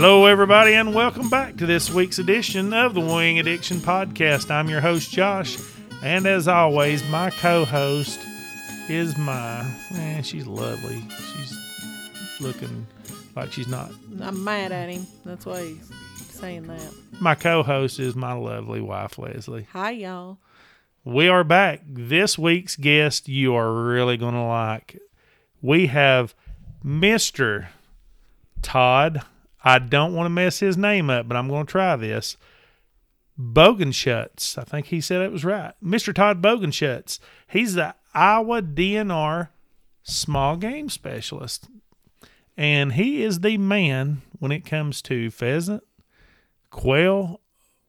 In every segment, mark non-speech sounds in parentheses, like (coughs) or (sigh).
Hello, everybody, and welcome back to this week's edition of the Wing Addiction Podcast. I'm your host, Josh, and as always, my co host is my. Man, she's lovely. She's looking like she's not. I'm mad at him. That's why he's saying that. My co host is my lovely wife, Leslie. Hi, y'all. We are back. This week's guest you are really going to like. We have Mr. Todd. I don't want to mess his name up, but I'm going to try this. Bogenschutz. I think he said it was right. Mr. Todd Bogenschutz. He's the Iowa DNR small game specialist. And he is the man when it comes to pheasant, quail,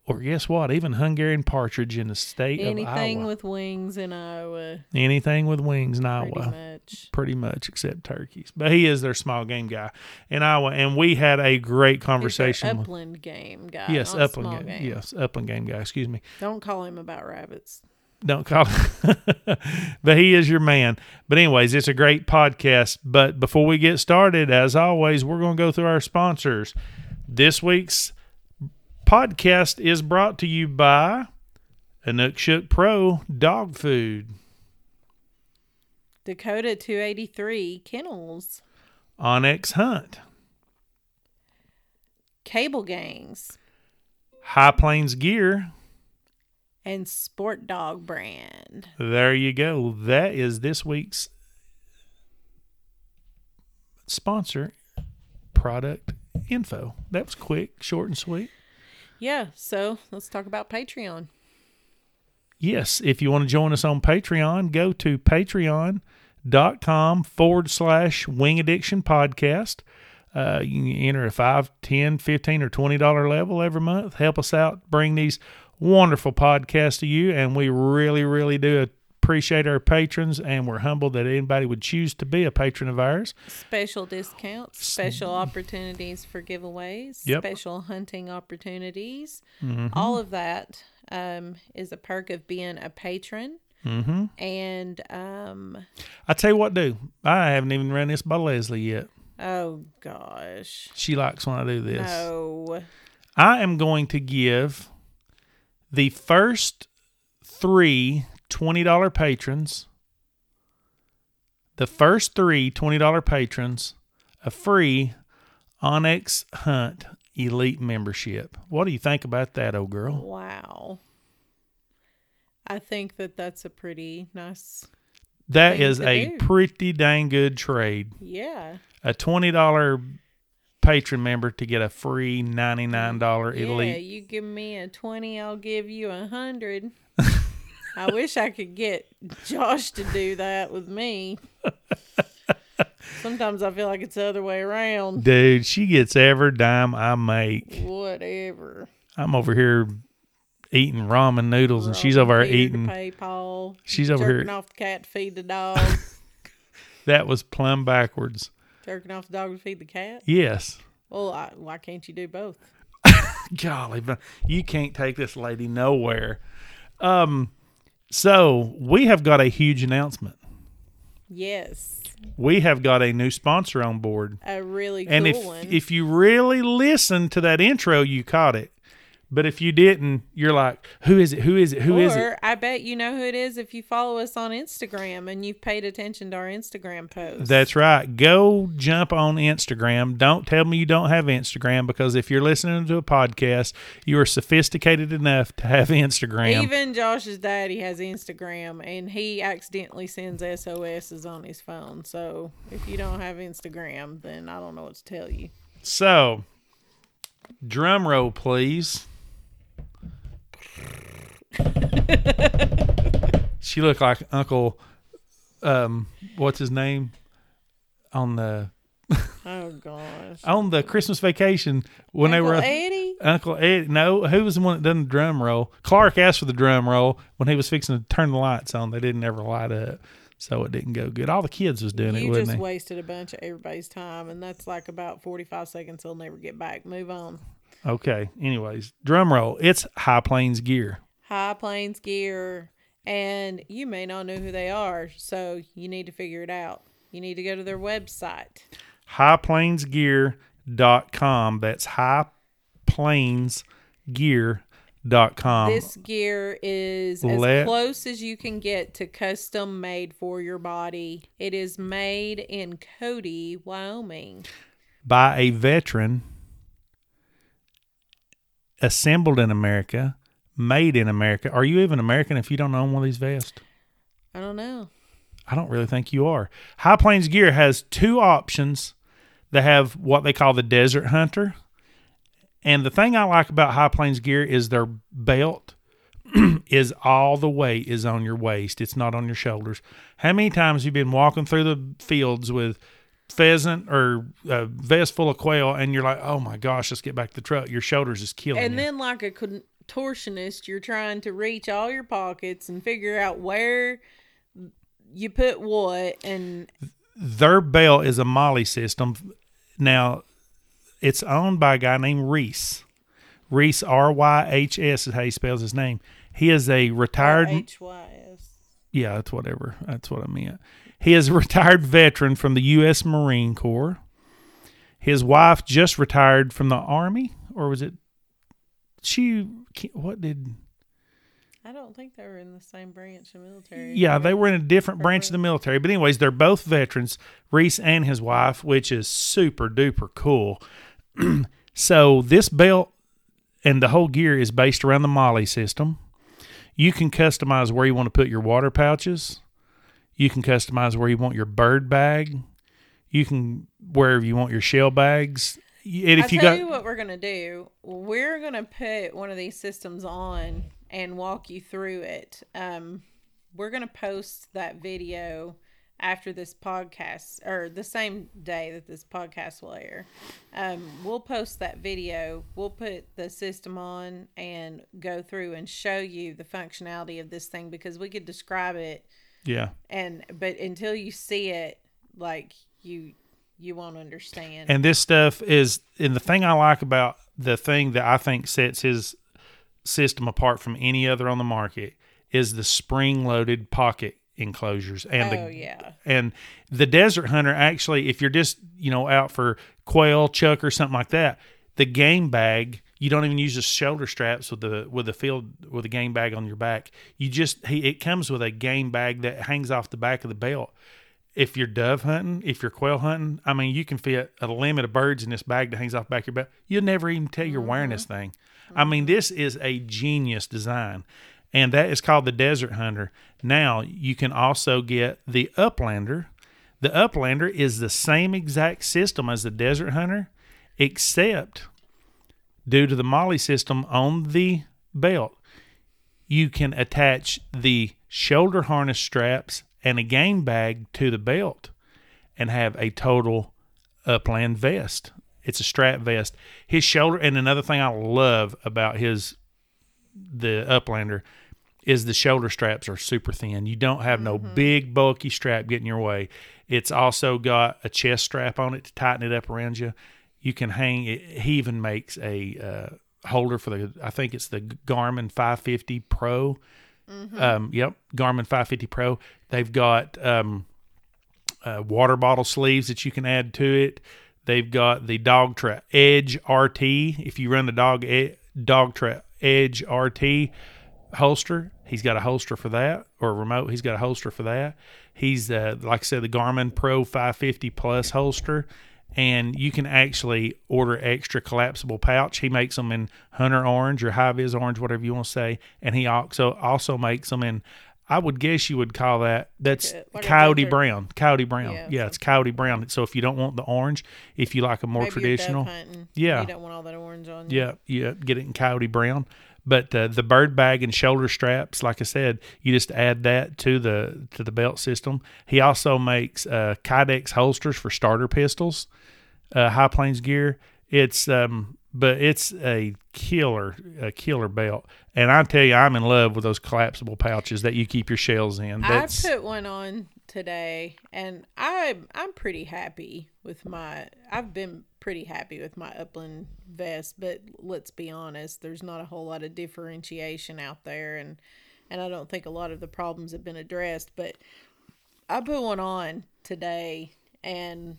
or guess what? Even Hungarian partridge in the state of Anything with wings in Iowa, Anything with wings in Iowa pretty much. pretty much except turkeys. But he is their small game guy in Iowa, and we had a great He's conversation. with- upland game guy. yes, upland game. game. Yes, upland game guy. Excuse me. Don't call him about rabbits. Don't call him. (laughs) but he is your man. But anyways, it's a great podcast. But before we get started, as always, we're going to go through our sponsors. This week's podcast is brought to you by Inukshuk Pro Dog Food, Dakota 283 Kennels, onX Hunt, Cable Gangz, High Plains Gear, and SportDog Brand. There you go. That is this week's sponsor product info. That was quick, short, and sweet. Yeah, so let's talk about Patreon. Yes, if you want to join us on Patreon, go to patreon.com forward slash wing addiction podcast. Uh, you can enter a 5 10 15 or $20 level every month. Help us out, bring these wonderful podcasts to you. And we really, really do appreciate our patrons. And we're humbled that anybody would choose to be a patron of ours. Special discounts, special opportunities for giveaways, Yep. special hunting opportunities. Mm-hmm. All of that um, is a perk of being a patron. Mm-hmm. And um, I tell you what, do I haven't even run this by Leslie yet. oh gosh, She likes when I do this. no, I am going to give the first three $20 patrons, the first three $20 patrons, a free onX Hunt Elite membership. What do you think about that, old girl? wow. I think that that's a pretty nice. That is a do. pretty dang good trade. Yeah, A $20 patron member to get a free $99 elite. yeah. You give me a twenty, I'll give you a hundred. I wish I could get Josh to do that with me. (laughs) Sometimes I feel like it's the other way around. Dude, she gets every dime I make. Whatever. I'm over here eating ramen noodles, and she's over here eating. pay Paul. She's over jerking here. off the cat to feed the dog. (laughs) That was plumb backwards. jerking off the dog to feed the cat. Yes. Well, I, why can't you do both? (laughs) Golly, but you can't take this lady nowhere. Um, so we have got a huge announcement. Yes, We have got a new sponsor on board, a really cool and if one. if you really listen to that intro, you caught it. But if you didn't, you're like, "Who is it? Who is it? Who or is it?" I bet you know who it is if you follow us on Instagram and you've paid attention to our Instagram posts. That's right. Go jump on Instagram. Don't tell me you don't have Instagram because if you're listening to a podcast, you are sophisticated enough to have Instagram. Even Josh's daddy has Instagram and he accidentally sends SOSs on his phone. So if you don't have Instagram, then I don't know what to tell you. so, drum roll, please. (laughs) she looked like Uncle, um, what's his name, on the Oh gosh. (laughs) on the Christmas vacation when Uncle they were Eddie? Uncle Ed. No, who was the one that done the drum roll? Clark asked for the drum roll when he was fixing to turn the lights on. They didn't ever light up, so it didn't go good. All the kids was doing it, You just wasted a bunch of everybody's time, and that's like about 45 seconds they'll never get back. Move on. Okay. Anyways, drum roll. It's High Plains Gear. High Plains Gear, and you may not know who they are, so you need to figure it out. You need to go to their website. highplainsgear.com. That's highplainsgear.com. This gear is Let- as close as you can get to custom made for your body. It is made in Cody, Wyoming. by a veteran, assembled in America, made in America. Are you even American if you don't own one of these vests? I don't know. I don't really think you are. High Plains Gear has two options. They have what they call the Desert Hunter. And the thing I like about High Plains Gear is their belt (clears throat) is all the weight is on your waist. It's not on your shoulders. How many times have you been walking through the fields with pheasant or a vest full of quail and you're like, oh my gosh, let's get back to the truck. Your shoulders is killing And you. then, like a contortionist, you're trying to reach all your pockets and figure out where you put what. And their belt is a MOLLE system. Now, it's owned by a guy named Reese. Reese R Y H S is how he spells his name. He is a retired. H Y S. yeah, that's whatever. That's what I meant. He is a retired veteran from the U.S. Marine Corps. His wife just retired from the Army, or was it? She what did? I don't think they were in the same branch of the military. Yeah, they were in a different branch of the military. But anyways, they're both veterans, Reese and his wife, which is super duper cool. (clears throat) so this belt and the whole gear is based around the MOLLE system. You can customize where you want to put your water pouches. You can customize where you want your bird bag. You can wherever you want your shell bags. And if I you tell got you what we're gonna do. We're gonna put one of these systems on and walk you through it. Um, we're gonna post that video after this podcast or the same day that this podcast will air. Um, we'll post that video. We'll put the system on and go through and show you the functionality of this thing because we could describe it yeah. and but until you see it, like you you won't understand. And this stuff is, and the thing I like about the thing that I think sets his system apart from any other on the market is the spring loaded pocket enclosures and oh the yeah. and the desert hunter actually if you're just you know out for quail chuck or something like that the game bag you don't even use the shoulder straps with the with the field with the game bag on your back. You just he, it comes with a game bag that hangs off the back of the belt. If you're dove hunting if you're quail hunting i mean you can fit a limit of birds in this bag that hangs off the back of your belt. You'll never even tell you're wearing this mm-hmm. thing. I mean this is a genius design. And that is called the Desert Hunter. Now you can also get the Uplander. The Uplander is the same exact system as the Desert Hunter, except due to the MOLLE system on the belt, you can attach the shoulder harness straps and a game bag to the belt and have a total uh, upland vest. It's a strap vest. His shoulder and another thing I love about his the Uplander is the shoulder straps are super thin. You don't have no mm-hmm. big bulky strap getting your way. It's also got a chest strap on it to tighten it up around you. You can hang it. He even makes a uh, holder for the I think it's the Garmin 550 Pro. Um, yep, Garmin 550 Pro. They've got um, uh, water bottle sleeves that you can add to it. They've got the Dogtra Edge RT. If you run the Dog e- Dog Edge RT holster, he's got a holster for that, or a remote. He's got a holster for that. He's uh, like I said, the Garmin Pro 550 Plus holster, and you can actually order extra collapsible pouch. He makes them in Hunter Orange or High Vis Orange, whatever you want to say, and he also also makes them in. I would guess you would call that that's like coyote brown. Coyote brown. Yeah, Yeah, it's coyote brown. So if you don't want the orange, if you like a more Maybe traditional, hunting. Yeah. You don't want all that orange on you. yeah, yeah, get it in coyote brown. But uh, the bird bag and shoulder straps, like I said, you just add that to the to the belt system. He also makes uh, Kydex holsters for starter pistols, uh, High Plains gear. It's um, but it's a killer, a killer belt. And I tell you, I'm in love with those collapsible pouches that you keep your shells in. That's I put one on today, and I'm I'm pretty happy with my. I've been pretty happy with my upland vest, but let's be honest, there's not a whole lot of differentiation out there, and and I don't think a lot of the problems have been addressed. But I put one on today, and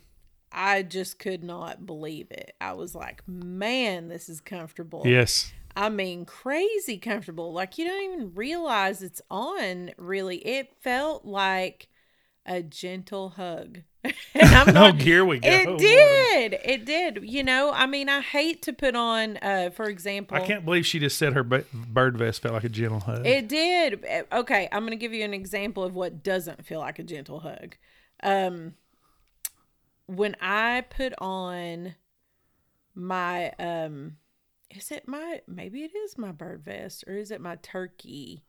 I just could not believe it. I was like, man, this is comfortable. Yes. I mean, crazy comfortable. Like you don't even realize it's on. Really, it felt like a gentle hug. (laughs) and I'm (laughs) oh, here we go. it did. It did. You know, I mean, I hate to put on, uh, for example, I can't believe she just said her bird vest felt like a gentle hug. It did. Okay, I'm going to give you an example of what doesn't feel like a gentle hug. Um, when I put on my um, is it my maybe it is my bird vest or is it my turkey?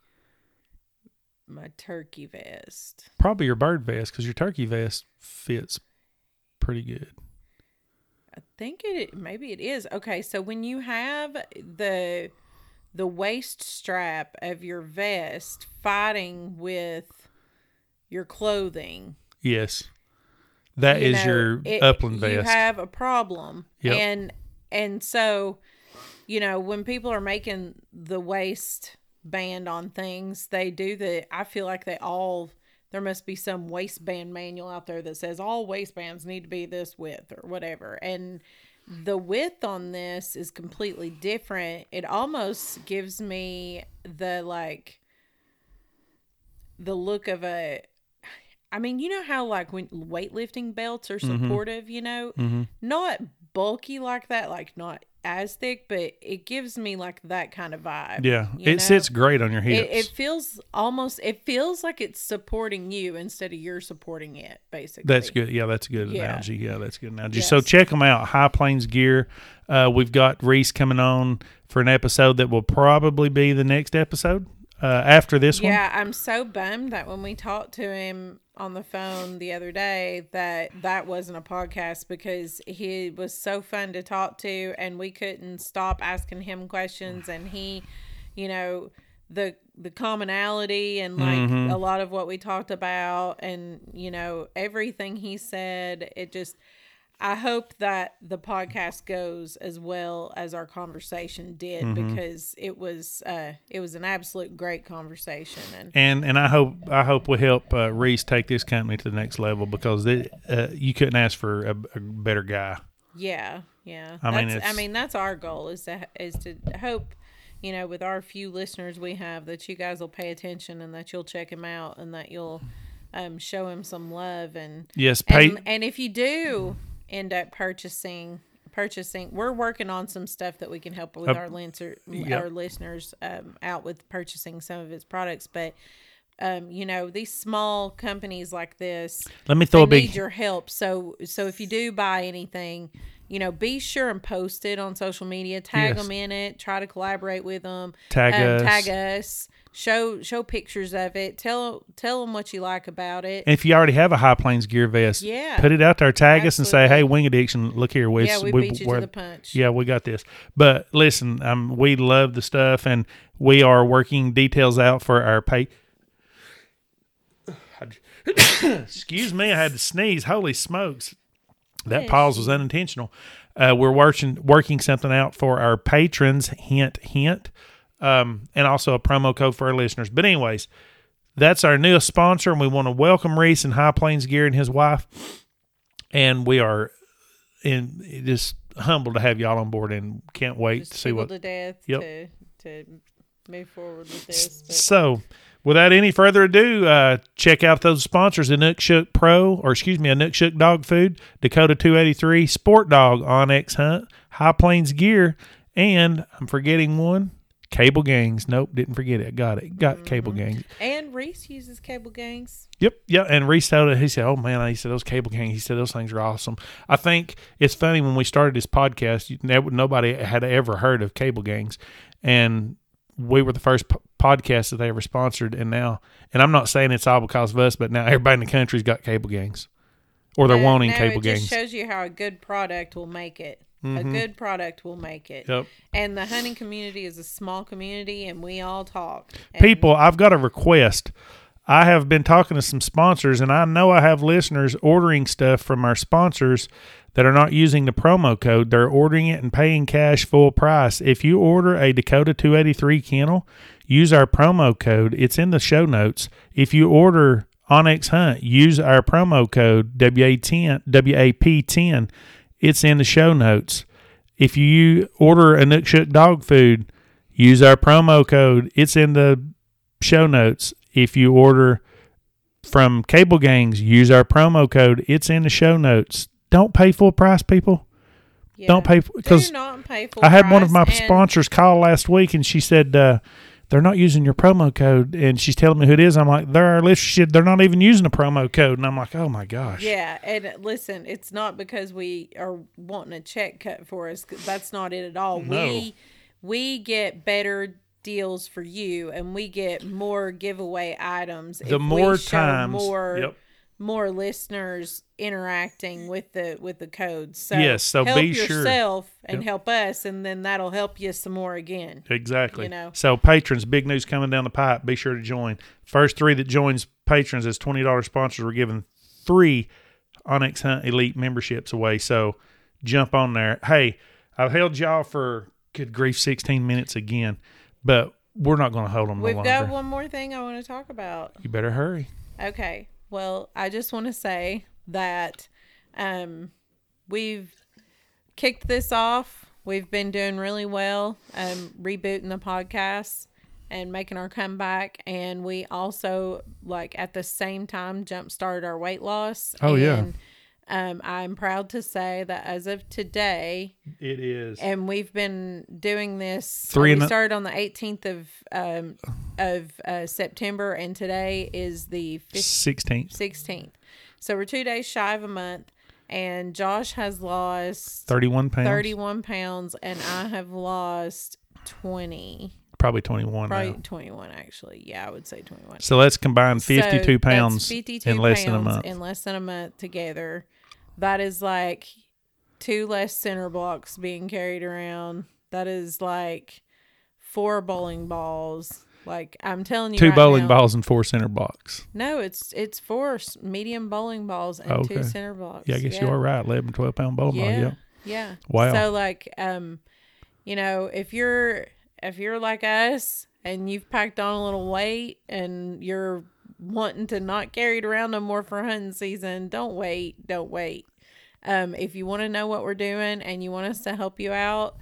My turkey vest. Probably your bird vest because your turkey vest fits pretty good. I think it maybe it is. Okay, so when you have the the waist strap of your vest fighting with your clothing, Yes. That you is know, your it- upland You have a problem. Yep. And and so, you know, when people are making the waist band on things, they do the I feel like they all there must be some waistband manual out there that says all waistbands need to be this width or whatever. And the width on this is completely different. It almost gives me the like the look of a I mean, you know how like when weightlifting belts are Mm-hmm. supportive, you know, not bulky like that, like not as thick, but it gives me like that kind of vibe. yeah, it know? sits great on your hips. It, it feels almost. It feels like it's supporting you instead of you're supporting it. Basically, That's good. Yeah, that's a good Yeah. analogy. Yeah, that's a good analogy. So check them out. High Plains Gear. Uh, we've got Reese coming on for an episode that will probably be the next episode uh, after this one. Yeah, I'm so bummed that when we talked to him on the phone the other day that that wasn't a podcast because he was so fun to talk to and we couldn't stop asking him questions and he, you know, the the commonality and like Mm-hmm. a lot of what we talked about and you know everything he said it just I hope that the podcast goes as well as our conversation did Mm-hmm. because it was uh it was an absolute great conversation and And and I hope I hope we help uh, Reese take this company to the next level because it, uh, you couldn't ask for a, a better guy. yeah yeah I mean, that's, I mean that's our goal is to is to hope you know with our few listeners we have that you guys will pay attention and that you'll check him out and that you'll um show him some love and Yes, pay. and, and if you do end up purchasing purchasing we're working on some stuff that we can help with Uh, our, yep. our listeners um, out with purchasing some of his products but um, you know these small companies like this let me throw a need big. your help so so if you do buy anything you know be sure and post it on social media tag Yes. them in it try to collaborate with them Tag um, us. tag us show show pictures of it tell tell them what you like about it And if you already have a High Plains Gear vest, Yeah. put it out there, tag us, and say, "Hey, Wing Addiction, look here, we yeah we, we- beat you we're- to the punch Yeah, we got this. But listen, um, we love the stuff, and we are working details out for our pay. (coughs) Excuse me, I had to sneeze. Holy smokes, that pause was unintentional. Uh, we're working working something out for our patrons. Hint, hint, um, and also a promo code for our listeners. But anyways, that's our newest sponsor, and we want to welcome Reese and High Plains Gear and his wife. And we are in just humbled to have y'all on board, and can't wait just to see what. to death Yep. to to move forward with this but So, without any further ado, uh, check out those sponsors: Inukshuk Pro, or excuse me, Inukshuk Dog Food, Dakota 283, Sport Dog, onX Hunt, High Plains Gear, and I'm forgetting one. Cable Gangz. Nope, didn't forget it. Got it. Got Cable Gangz. and Reese uses Cable Gangz Yep, yeah. And Reese told it. He said, "Oh man," he said, "Those Cable Gangz." He said, "Those things are awesome." I think it's funny when we started this podcast. You, nobody had ever heard of Cable Gangz, and we were the first p- podcast that they ever sponsored. And now, and I'm not saying it's all because of us, but now everybody in the country's got Cable Gangz, or they're Uh, wanting no, cable it gangs. Mm-hmm. just shows you how a good product will make it a good product will make it Yep. and the hunting community is a small community and we all talk People, I've got a request. I have been talking to some sponsors, and I know I have listeners ordering stuff from our sponsors that are not using the promo code. They're ordering it and paying cash full price. If you order a Dakota 283 kennel, use our promo code. It's in the show notes. If you order onX Hunt, use our promo code WA10 WAP10. It's in the show notes. If you order a Nook dog food, use our promo code. It's in the show notes. If you order from Cable Gangz, use our promo code. It's in the show notes. Don't pay full price, people. Yeah. Don't pay because not pay full I had one of my sponsors call last week, and she said uh, they're not using your promo code, and she's telling me who it is. I'm like, they're our list. She said they're not even using a promo code, and I'm like, oh my gosh. Yeah, and listen, it's not because we are wanting a check cut for us. That's not it at all. No. We we get better deals for you, and we get more giveaway items. The more times, more yep. more listeners interacting with the with the codes. So Yes, so help be sure. yourself and Yep. help us, and then that'll help you some more again. Exactly. You know. So patrons, big news coming down the pipe. Be sure to join. First three that joins patrons as twenty dollars sponsors, we're giving three onX Hunt Elite memberships away. So jump on there. Hey, I've held y'all for good grief, sixteen minutes again, but we're not going to hold them no We've longer. got one more thing I want to talk about. You better hurry. Okay. Well, I just want to say that um, we've kicked this off. We've been doing really well, um, rebooting the podcast and making our comeback. And we also, like, at the same time, jump started our weight loss. Oh, yeah. Um, I'm proud to say that as of today, It is. and we've been doing this. Three we started on the 18th of um, of uh, September, and today is the 15th. Sixteenth, 16th. So we're two days shy of a month, and Josh has lost thirty-one pounds. 31 pounds, and I have lost 20, probably twenty-one probably now. 21 actually. Yeah, I would say 21. So let's combine fifty-two that's pounds 52 in less than a month. In less than a month together. That is like two less center blocks being carried around. That is like four bowling balls. Like I'm telling you, Two right bowling now- balls and four center blocks. No, it's it's four medium bowling balls and Okay. two center blocks. Yeah, I guess you are right. 11, 12 pound bowling ball. Yeah, yeah. Wow. So like, um, you know, if you're if you're like us and you've packed on a little weight and you're wanting to not carry it around no more for hunting season, don't wait. Don't wait. Um, if you want to know what we're doing and you want us to help you out,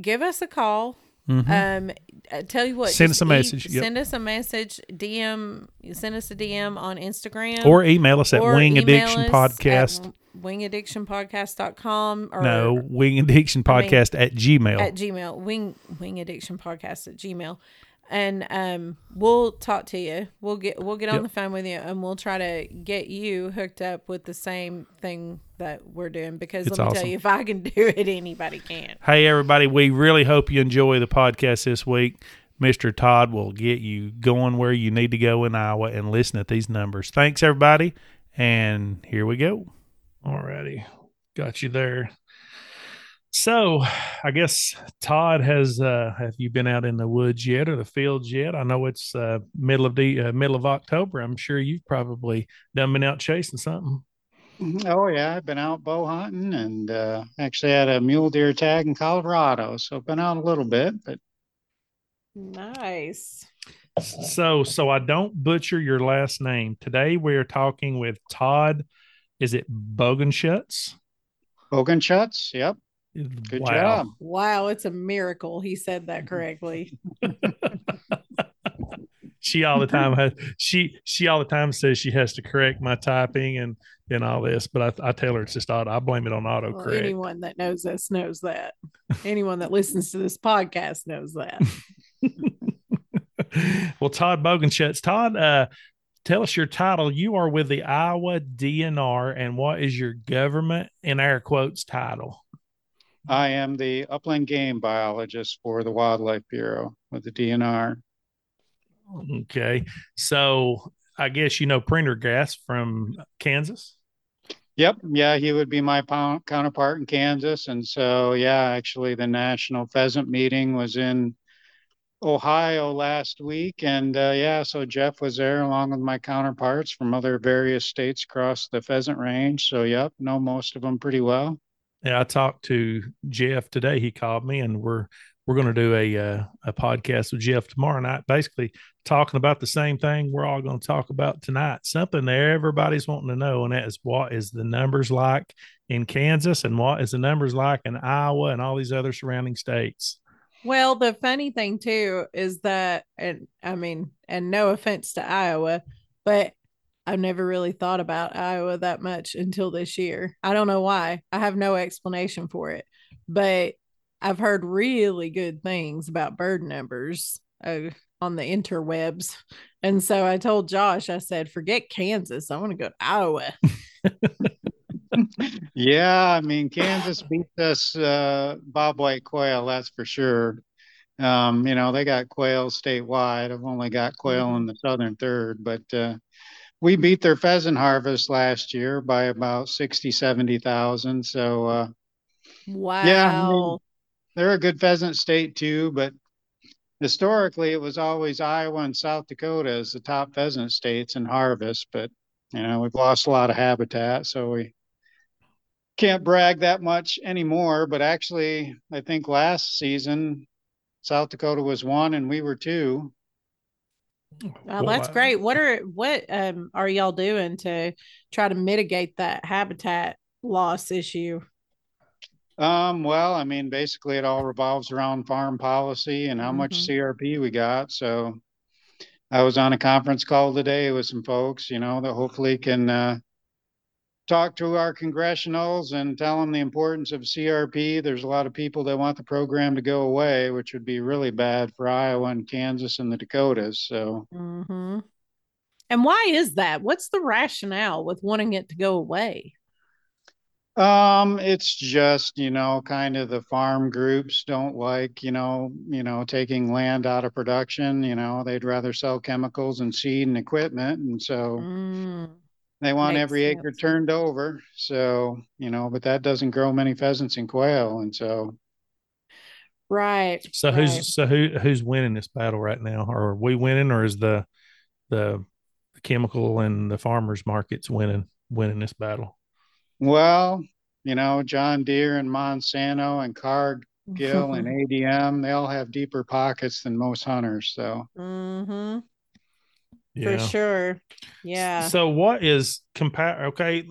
give us a call. Um, I tell you what, Mm-hmm. Send us a message, yep. Send us a message. DM. Send us a DM on Instagram Or email us at Wing Addiction Podcast. wingaddictionpodcast.com or no, Wing Addiction Podcast at Gmail. at gmail wing wing addiction podcast at gmail and um we'll talk to you we'll get we'll get on Yep. the phone with you and we'll try to get you hooked up with the same thing that we're doing because It's let me tell you if i can (laughs) do it anybody can hey, everybody, we really hope you enjoy the podcast this week. Mr. Todd will get you going where you need to go in Iowa and listen at these numbers. Thanks, everybody. And here we go. Alrighty. Got you there. So, I guess Todd has. Uh, have you been out in the woods yet or the fields yet? I know it's uh, middle of the uh, middle of October. I'm sure you've probably done been out chasing something. Oh yeah, I've been out bow hunting and uh, actually had a mule deer tag in Colorado, so I've been out a little bit. But nice So, so I don't butcher your last name. Today we are talking with Todd. Is it Bogenschutz? Bogenschutz, yep, good wow. job. wow it's a miracle he said that (laughs) correctly She all the time has she she all the time says she has to correct my typing and and all this, but I, I tell her it's just auto. I blame it on well, autocorrect. anyone that knows us knows that anyone that listens to this podcast knows that (laughs) well, Todd Bogenschutz, Todd, uh, tell us your title. You are with the Iowa DNR, and what is your government in air quotes title? I am the upland game biologist for the Wildlife Bureau with the DNR. Okay. So I guess you know Prendergast from Kansas. Yep, yeah, he would be my counterpart in Kansas, and so yeah, actually, the national pheasant meeting was in Ohio last week, and uh, yeah, so Jeff was there along with my counterparts from other various states across the pheasant range. So yep, know most of them pretty well. Yeah, I talked to Jeff today. He called me and we're we're going to do a uh, a podcast with Jeff tomorrow night, basically talking about the same thing we're all going to talk about tonight. Something that everybody's wanting to know, and that is what is the numbers like in Kansas, and what is the numbers like in Iowa and all these other surrounding states. Well, the funny thing too is that, and I mean, and no offense to Iowa, but I've never really thought about Iowa that much until this year. I don't know why. I have no explanation for it, but I've heard really good things about bird numbers uh, on the interwebs. And so I told Josh, I said, forget Kansas. I want to go to Iowa. (laughs) yeah, I mean, Kansas beat us uh, bobwhite quail, that's for sure. Um, you know, they got quail statewide. I've only got quail mm-hmm. in the southern third, but uh, we beat their pheasant harvest last year by about 60, 70,000. So, uh, wow. Yeah, I mean, they're a good pheasant state too, but historically it was always Iowa and South Dakota as the top pheasant states in harvest. But you know, we've lost a lot of habitat, so we can't brag that much anymore. But actually, I think last season South Dakota was one and we were two. Well, that's great. What are what um are y'all doing to try to mitigate that habitat loss issue? Um, well, I mean, basically it all revolves around farm policy and how mm-hmm. much CRP we got. So I was on a conference call today with some folks, you know, that hopefully can uh, talk to our congressionals and tell them the importance of CRP. There's a lot of people that want the program to go away, which would be really bad for Iowa and Kansas and the Dakotas. So, mm-hmm. and why is that? What's the rationale with wanting it to go away? Um, it's just, you know, kind of the farm groups don't like, you know, you know, taking land out of production, you know, they'd rather sell chemicals and seed and equipment. And so mm, they want every sense. acre turned over. So, you know, but that doesn't grow many pheasants and quail. And so Right. So right. who's so who who's winning this battle right now? Or are we winning or is the the chemical and the farmers markets winning winning this battle? Well, you know, John Deere and Monsanto and Cargill (laughs) and ADM, they all have deeper pockets than most hunters. So, mm-hmm. Yeah. for sure. Yeah. So, what is compare? Okay,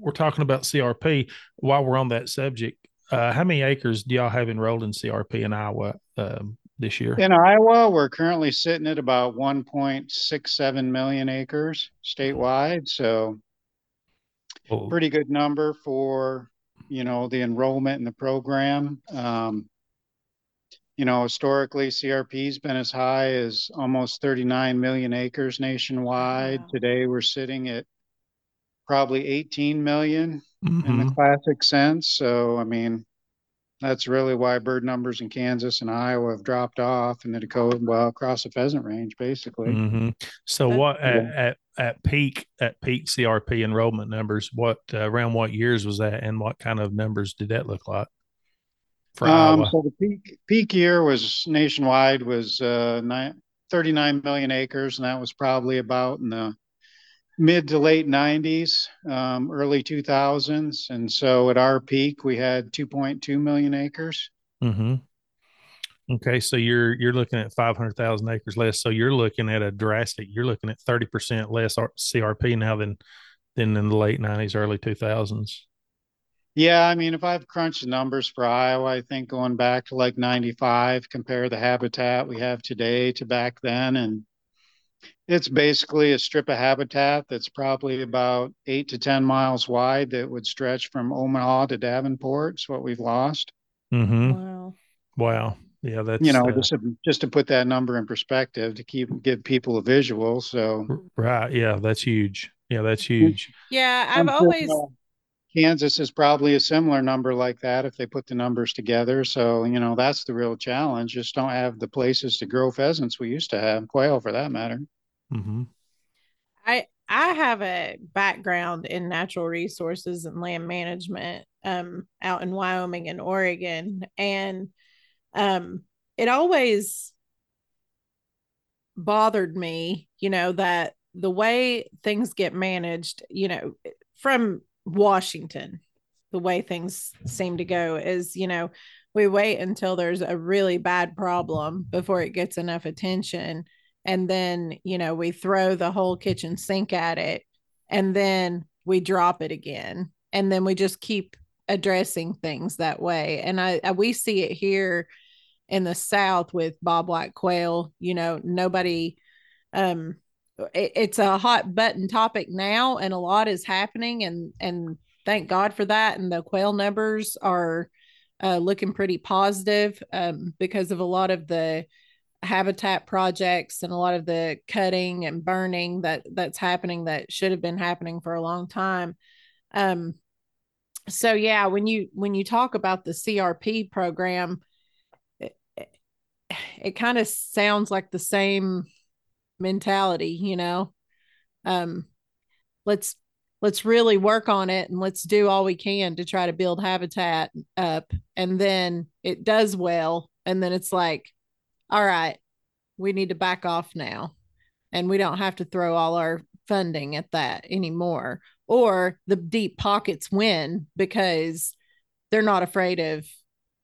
we're talking about CRP. While we're on that subject, uh, how many acres do y'all have enrolled in CRP in Iowa um, this year? In Iowa, we're currently sitting at about 1.67 million acres statewide. So, pretty good number for you know the enrollment in the program. Um, you know, historically, CRP's been as high as almost 39 million acres nationwide. Wow. Today, we're sitting at probably 18 million mm-hmm. in the mm-hmm. classic sense. So, I mean, that's really why bird numbers in Kansas and Iowa have dropped off, and the Dakota, well, across the pheasant range, basically. Mm-hmm. So, what at, at, at peak at peak CRP enrollment numbers? What uh, around what years was that, and what kind of numbers did that look like? For um, Iowa? so the peak peak year was nationwide was uh, nine, 39 million acres, and that was probably about in the mid to late 90s, um, early 2000s. And so at our peak, we had 2.2 million acres. Mm-hmm. Okay, so you're you're looking at 500,000 acres less. So you're looking at a drastic. You're looking at 30% less CRP now than than in the late 90s, early 2000s. Yeah, I mean, if I've crunched the numbers for Iowa, I think going back to like 95, compare the habitat we have today to back then, and it's basically a strip of habitat that's probably about eight to 10 miles wide that would stretch from Omaha to Davenport. It's what we've lost. Mm-hmm. Wow. Wow. Yeah, that's you know uh, just to, just to put that number in perspective to keep give people a visual. So right, yeah, that's huge. Yeah, that's huge. Yeah, I've always Kansas is probably a similar number like that if they put the numbers together. So you know that's the real challenge. Just don't have the places to grow pheasants we used to have, quail for that matter. Mm-hmm. I I have a background in natural resources and land management um, out in Wyoming and Oregon, and um, it always bothered me, you know, that the way things get managed, you know, from Washington, the way things seem to go is, you know, we wait until there's a really bad problem before it gets enough attention. And then you know we throw the whole kitchen sink at it and then we drop it again. And then we just keep addressing things that way. And I, I we see it here in the south with bobwhite quail you know nobody um it, it's a hot button topic now and a lot is happening and and thank god for that and the quail numbers are uh, looking pretty positive um, because of a lot of the habitat projects and a lot of the cutting and burning that that's happening that should have been happening for a long time. Um so yeah when you when you talk about the crp program it, it kind of sounds like the same mentality you know? Um let's let's really work on it and let's do all we can to try to build habitat up. And then it does well. And then it's like all right we need to back off now. And we don't have to throw all our funding at that anymore. Or the deep pockets win because they're not afraid of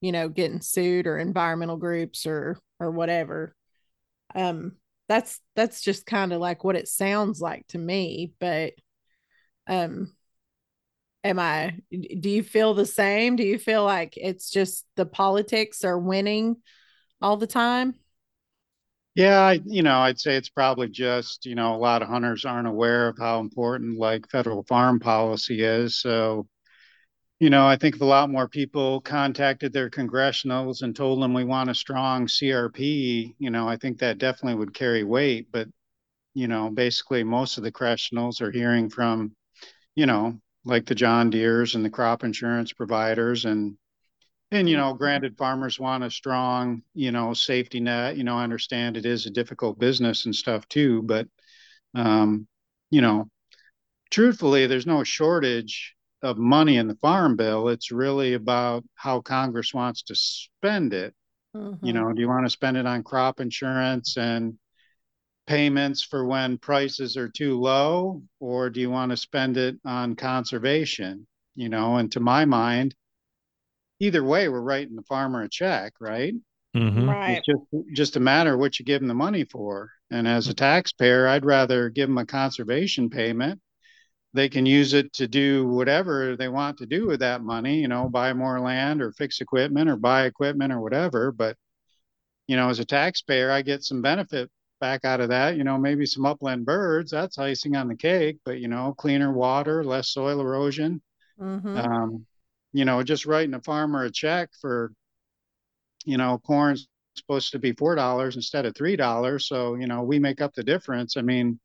you know getting sued or environmental groups or or whatever. Um that's that's just kind of like what it sounds like to me but um am i do you feel the same? Do you feel like it's just the politics are winning all the time? Yeah I, you know i'd say it's probably just you know a lot of hunters aren't aware of how important like federal farm policy is so you know i think if a lot more people contacted their congressionals and told them we want a strong crp you know i think that definitely would carry weight but you know basically most of the congressionals are hearing from you know, like the John Deeres and the crop insurance providers and and you know, granted farmers want a strong, you know, safety net. You know, I understand it is a difficult business and stuff too, but um, you know, truthfully, there's no shortage of money in the farm bill. It's really about how Congress wants to spend it. Mm-hmm. You know, do you want to spend it on crop insurance and payments for when prices are too low or do you want to spend it on conservation you know and to my mind either way we're writing the farmer a check right mm-hmm. right it's just just a matter of what you give them the money for and as a taxpayer i'd rather give them a conservation payment they can use it to do whatever they want to do with that money you know buy more land or fix equipment or buy equipment or whatever but you know as a taxpayer i get some benefit back out of that. You know, maybe some upland birds, that's icing on the cake, but, you know, cleaner water, less soil erosion. Mm-hmm. Um, you know, just writing a farmer a check for, you know, corn's supposed to be $4 instead of $3. So, you know, we make up the difference. I mean,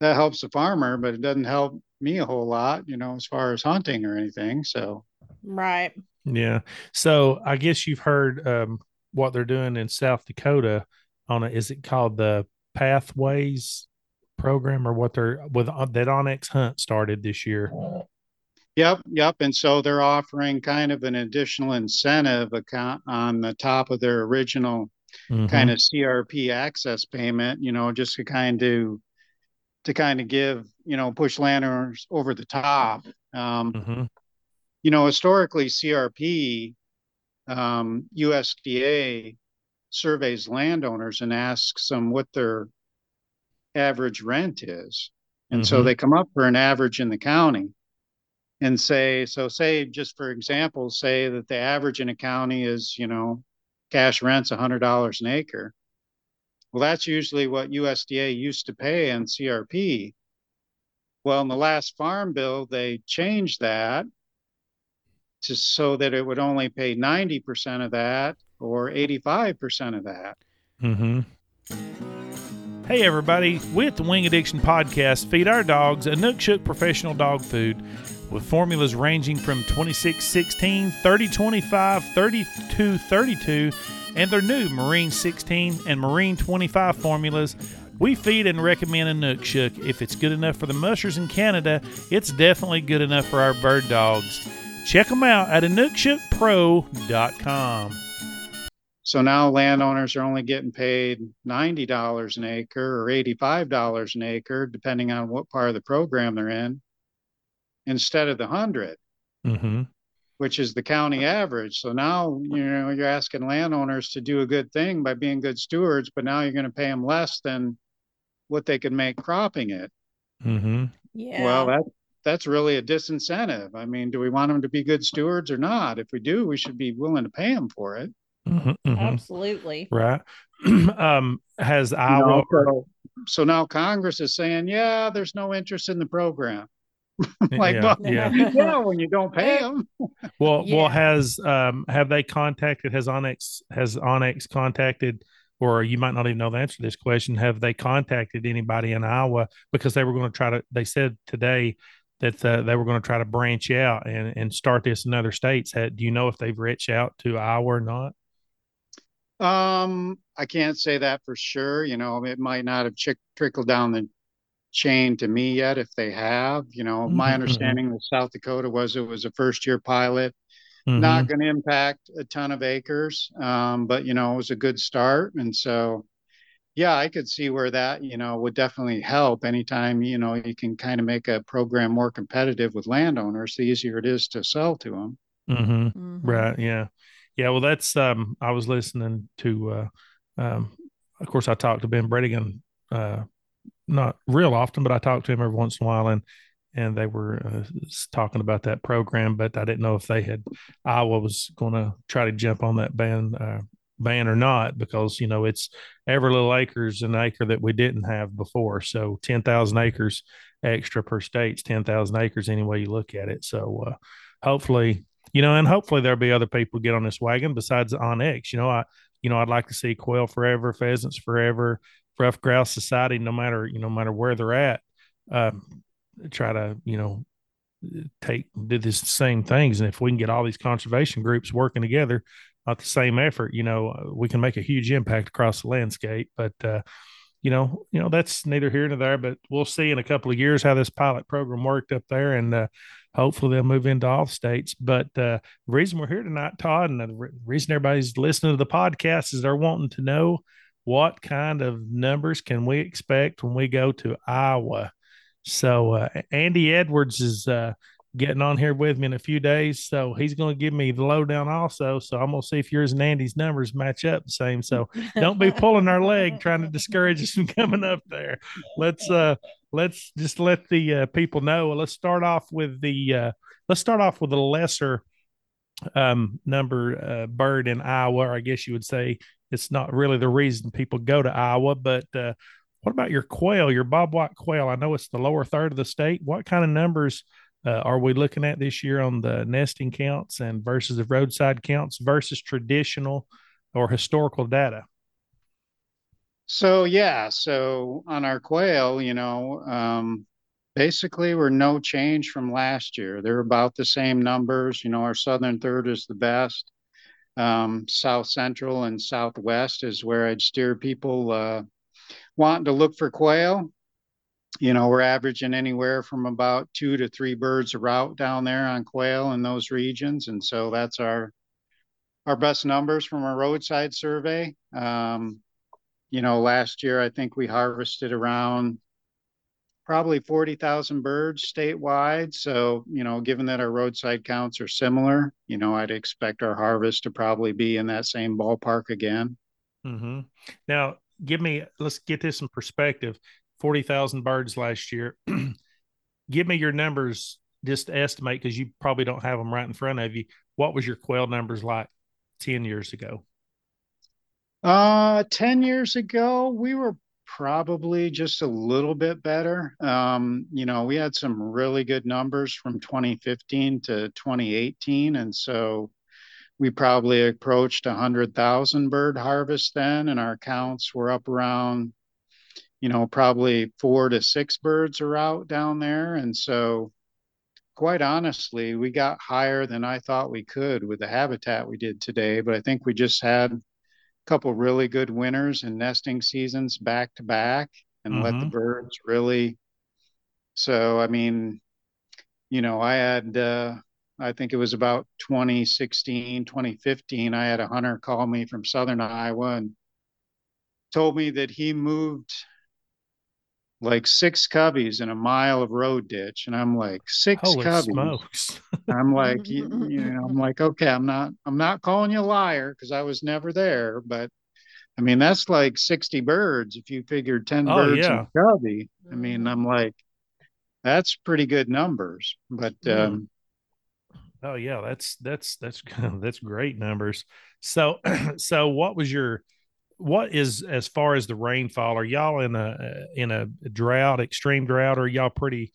that helps the farmer, but it doesn't help me a whole lot, you know, as far as hunting or anything. So, right. Yeah. So I guess you've heard um, what they're doing in South Dakota on a, is it called the Pathways program or what they're with uh, that onX Hunt started this year? Yep, yep. And so they're offering kind of an additional incentive account on the top of their original mm-hmm. kind of CRP access payment, you know, just to kind of to kind of give, you know, push landowners over the top. Um, mm-hmm. You know, historically, CRP, um, USDA surveys landowners and asks them what their average rent is. And mm-hmm. so they come up for an average in the county and say, so say, just for example, say that the average in a county is, you know, cash rent's $100 an acre. Well, that's usually what USDA used to pay in CRP. Well, in the last farm bill, they changed that to so that it would only pay 90% of that or 85% of that. Mm-hmm. Hey, everybody. with the Wing Addiction Podcast feed our dogs a Inukshuk professional dog food with formulas ranging from 2616, 3025, 3232, and their new Marine 16 and Marine 25 formulas. We feed and recommend a Inukshuk. If it's good enough for the mushers in Canada, it's definitely good enough for our bird dogs. Check them out at inukshukpro.com. So now landowners are only getting paid $90 an acre or $85 an acre, depending on what part of the program they're in, instead of the 100. Mm-hmm. which is the county average. So now, you know, you're asking landowners to do a good thing by being good stewards, but now you're going to pay them less than what they could make cropping it. Mm-hmm. Yeah. Well, that that's really a disincentive. I mean, do we want them to be good stewards or not? If we do, we should be willing to pay them for it. Mm-hmm, mm-hmm. Absolutely. Right. (clears throat) um, has You Iowa? know, so, so now Congress is saying, yeah, there's no interest in the program. (laughs) like, yeah, well, yeah. yeah, when you don't pay them. (laughs) Well, Yeah. well, has um have they contacted? Has onX has onX contacted? Or you might not even know the answer to this question. Have they contacted anybody in Iowa because they were going to try to? They said today that uh, they were going to try to branch out and, and start this in other states. Had, do you know if they've reached out to Iowa or not? Um, I can't say that for sure. You know, it might not have chick- trickled down the chain to me yet if they have. You know, my Mhm, mhm. understanding with South Dakota was it was a first year pilot, Mhm. not going to impact a ton of acres. Um, but you know, it was a good start. And so yeah, I could see where that, you know, would definitely help anytime, you know, you can kind of make a program more competitive with landowners, the easier it is to sell to them. Mhm. Mhm. Right. Yeah. Yeah. Well, that's um I was listening to uh um of course I talked to Ben Bredigan uh not real often, but I talked to him every once in a while and and they were uh, talking about that program, but I didn't know if they had Iowa was going to try to jump on that ban uh ban or not because you know it's every little acre is an acre that we didn't have before. So 10,000 acres extra per state's 10,000 acres any way you look at it. So uh hopefully you know, and hopefully there'll be other people get on this wagon besides onX. You know, I, you know, I'd like to see quail forever, pheasants forever, ruffed grouse society, no matter, you know, no matter where they're at, um, try to, you know, take do these same things. And if we can get all these conservation groups working together at the same effort, you know, we can make a huge impact across the landscape. But uh, you know, you know, that's neither here nor there. But we'll see in a couple of years how this pilot program worked up there, and uh, hopefully they'll move into all states. But uh, the reason we're here tonight, Todd, and the re- reason everybody's listening to the podcast is they're wanting to know what kind of numbers can we expect when we go to Iowa. So uh, Andy Edwards is uh, getting on here with me in a few days, so he's going to give me the lowdown also. So I'm going to see if yours and Andy's numbers match up the same. So don't be pulling our leg trying to discourage us from coming up there. Let's uh let's just let the uh, people know. Let's start off with the uh let's start off with the lesser um number uh bird in Iowa, I guess you would say it's not really the reason people go to Iowa, but uh what about your quail, your bobwhite quail? I know it's the lower third of the state. What kind of numbers uh, are we looking at this year on the nesting counts and versus the roadside counts versus traditional or historical data? So yeah, so on our quail, you know, um, basically we're no change from last year. They're about the same numbers. You know, our southern third is the best. Um, south central and southwest is where I'd steer people uh, wanting to look for quail. You know, we're averaging anywhere from about two to three birds a route down there on quail in those regions, and so that's our our best numbers from our roadside survey. Um, you know, last year I think we harvested around probably 40,000 birds statewide. So, you know, given that our roadside counts are similar, you know, I'd expect our harvest to probably be in that same ballpark again. Mm-hmm. Now, give me, let's get this in perspective 40,000 birds last year. (clears throat) give me your numbers just to estimate because you probably don't have them right in front of you. What was your quail numbers like 10 years ago? Uh, 10 years ago, we were probably just a little bit better. Um, you know, we had some really good numbers from 2015 to 2018. And so we probably approached 100,000 bird harvest then, and our counts were up around, you know, probably four to six birds are out down there. And so, quite honestly, we got higher than I thought we could with the habitat we did today. But I think we just had couple really good winters and nesting seasons back to back and let the Mhm. birds really. So, I mean, you know, I had, uh, I think it was about 2016, 2015. I had a hunter call me from Southern Iowa and told me that he moved like six coveys in a mile of road ditch. And I'm like, six Holy coveys. smokes. (laughs) I'm like, you, you know, I'm like, okay, I'm not, I'm not calling you a liar because I was never there, but I mean, that's like 60 birds if you figure 10 Oh, birds yeah. in a covey. I mean, Mhm. I'm like, that's pretty good numbers. But Mm. um, Oh yeah, that's that's that's (laughs) that's great numbers. So (clears throat) so what was your what is as far as the rainfall? Are y'all in a in a drought, extreme drought, or are y'all pretty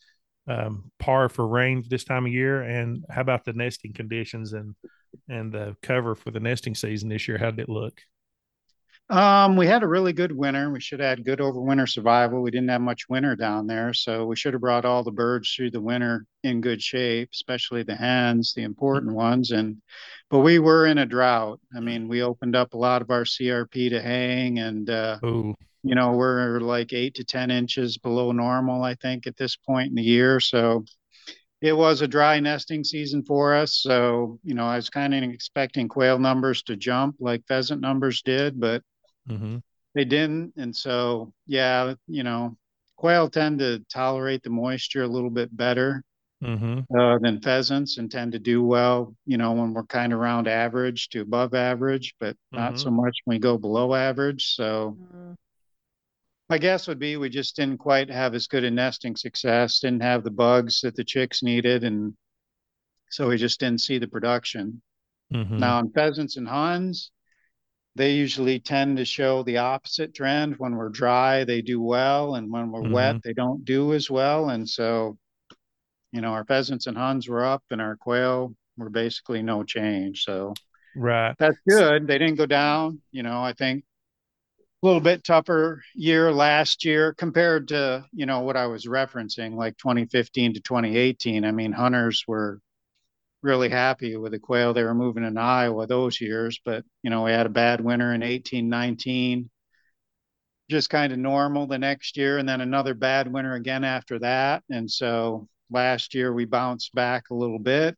um, par for rain this time of year? And how about the nesting conditions and and the cover for the nesting season this year? How did it look? Um, we had a really good winter. We should have had good overwinter survival. We didn't have much winter down there, so we should have brought all the birds through the winter in good shape, especially the hens, the important ones. And but we were in a drought. I mean, we opened up a lot of our CRP to hang, and uh, you know, we're like eight to 10 inches below normal, I think, at this point in the year. So it was a dry nesting season for us. So, you know, I was kind of expecting quail numbers to jump like pheasant numbers did, but hmm they didn't. And so, yeah, you know, quail tend to tolerate the moisture a little bit better mm-hmm. uh, than pheasants and tend to do well, you know, when we're kind of around average to above average, but not Mhm. so much when we go below average. So, Mm. My guess would be we just didn't quite have as good a nesting success, didn't have the bugs that the chicks needed, and so we just didn't see the production. Mm-hmm. Now, on pheasants and huns, they usually tend to show the opposite trend. When we're dry, they do well, and when we're wet, mm-hmm. they don't do as well. And so, you know, our pheasants and huns were up, and our quail were basically no change. So right. that's good. They didn't go down. You know, I think a little bit tougher year last year compared to, you know, what I was referencing, like 2015 to 2018. I mean, hunters were really happy with the quail they were moving in Iowa those years, but, you know, we had a bad winter in eighteen nineteen, just kind of normal the next year, and then another bad winter again after that. And so last year we bounced back a little bit.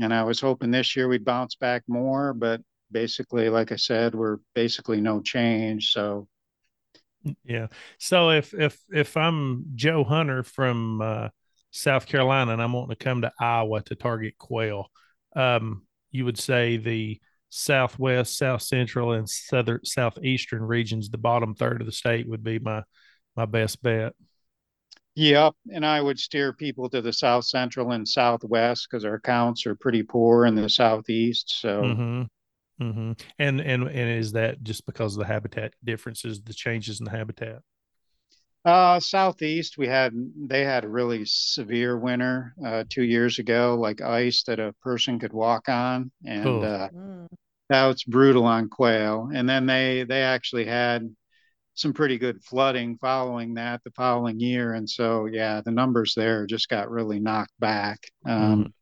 And I was hoping this year we'd bounce back more, but basically, like I said, we're basically no change. So Yeah. So if if if I'm Joe Hunter from uh, South Carolina and I'm wanting to come to Iowa to target quail, um, you would say the southwest, south central, and southern southeastern regions, the bottom third of the state, would be my my best bet. Yep, and I would steer people to the south central and southwest because our counts are pretty poor in the southeast. So Mm-hmm. Mm-hmm. And and and is that just because of the habitat differences, the changes in the habitat? Uh southeast we had they had a really severe winter uh two years ago, like ice that a person could walk on. And Cool. uh Mm. that was brutal on quail. And then they they actually had some pretty good flooding following that the following year. And so yeah, the numbers there just got really knocked back. Um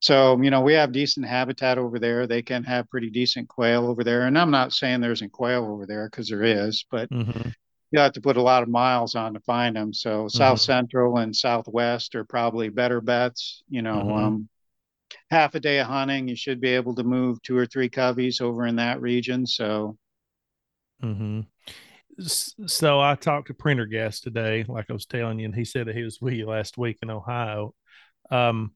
So, you know, we have decent habitat over there. They can have pretty decent quail over there. And I'm not saying there isn't quail over there because there is, but Mm-hmm. You have to put a lot of miles on to find them. So, South Central and Southwest are probably better bets. You know, Mhm. um, half a day of hunting, you should be able to move two or three coveys over in that region. So, Mm-hmm. So I talked to Prendergast today, like I was telling you, and he said that he was with you last week in Ohio. Um,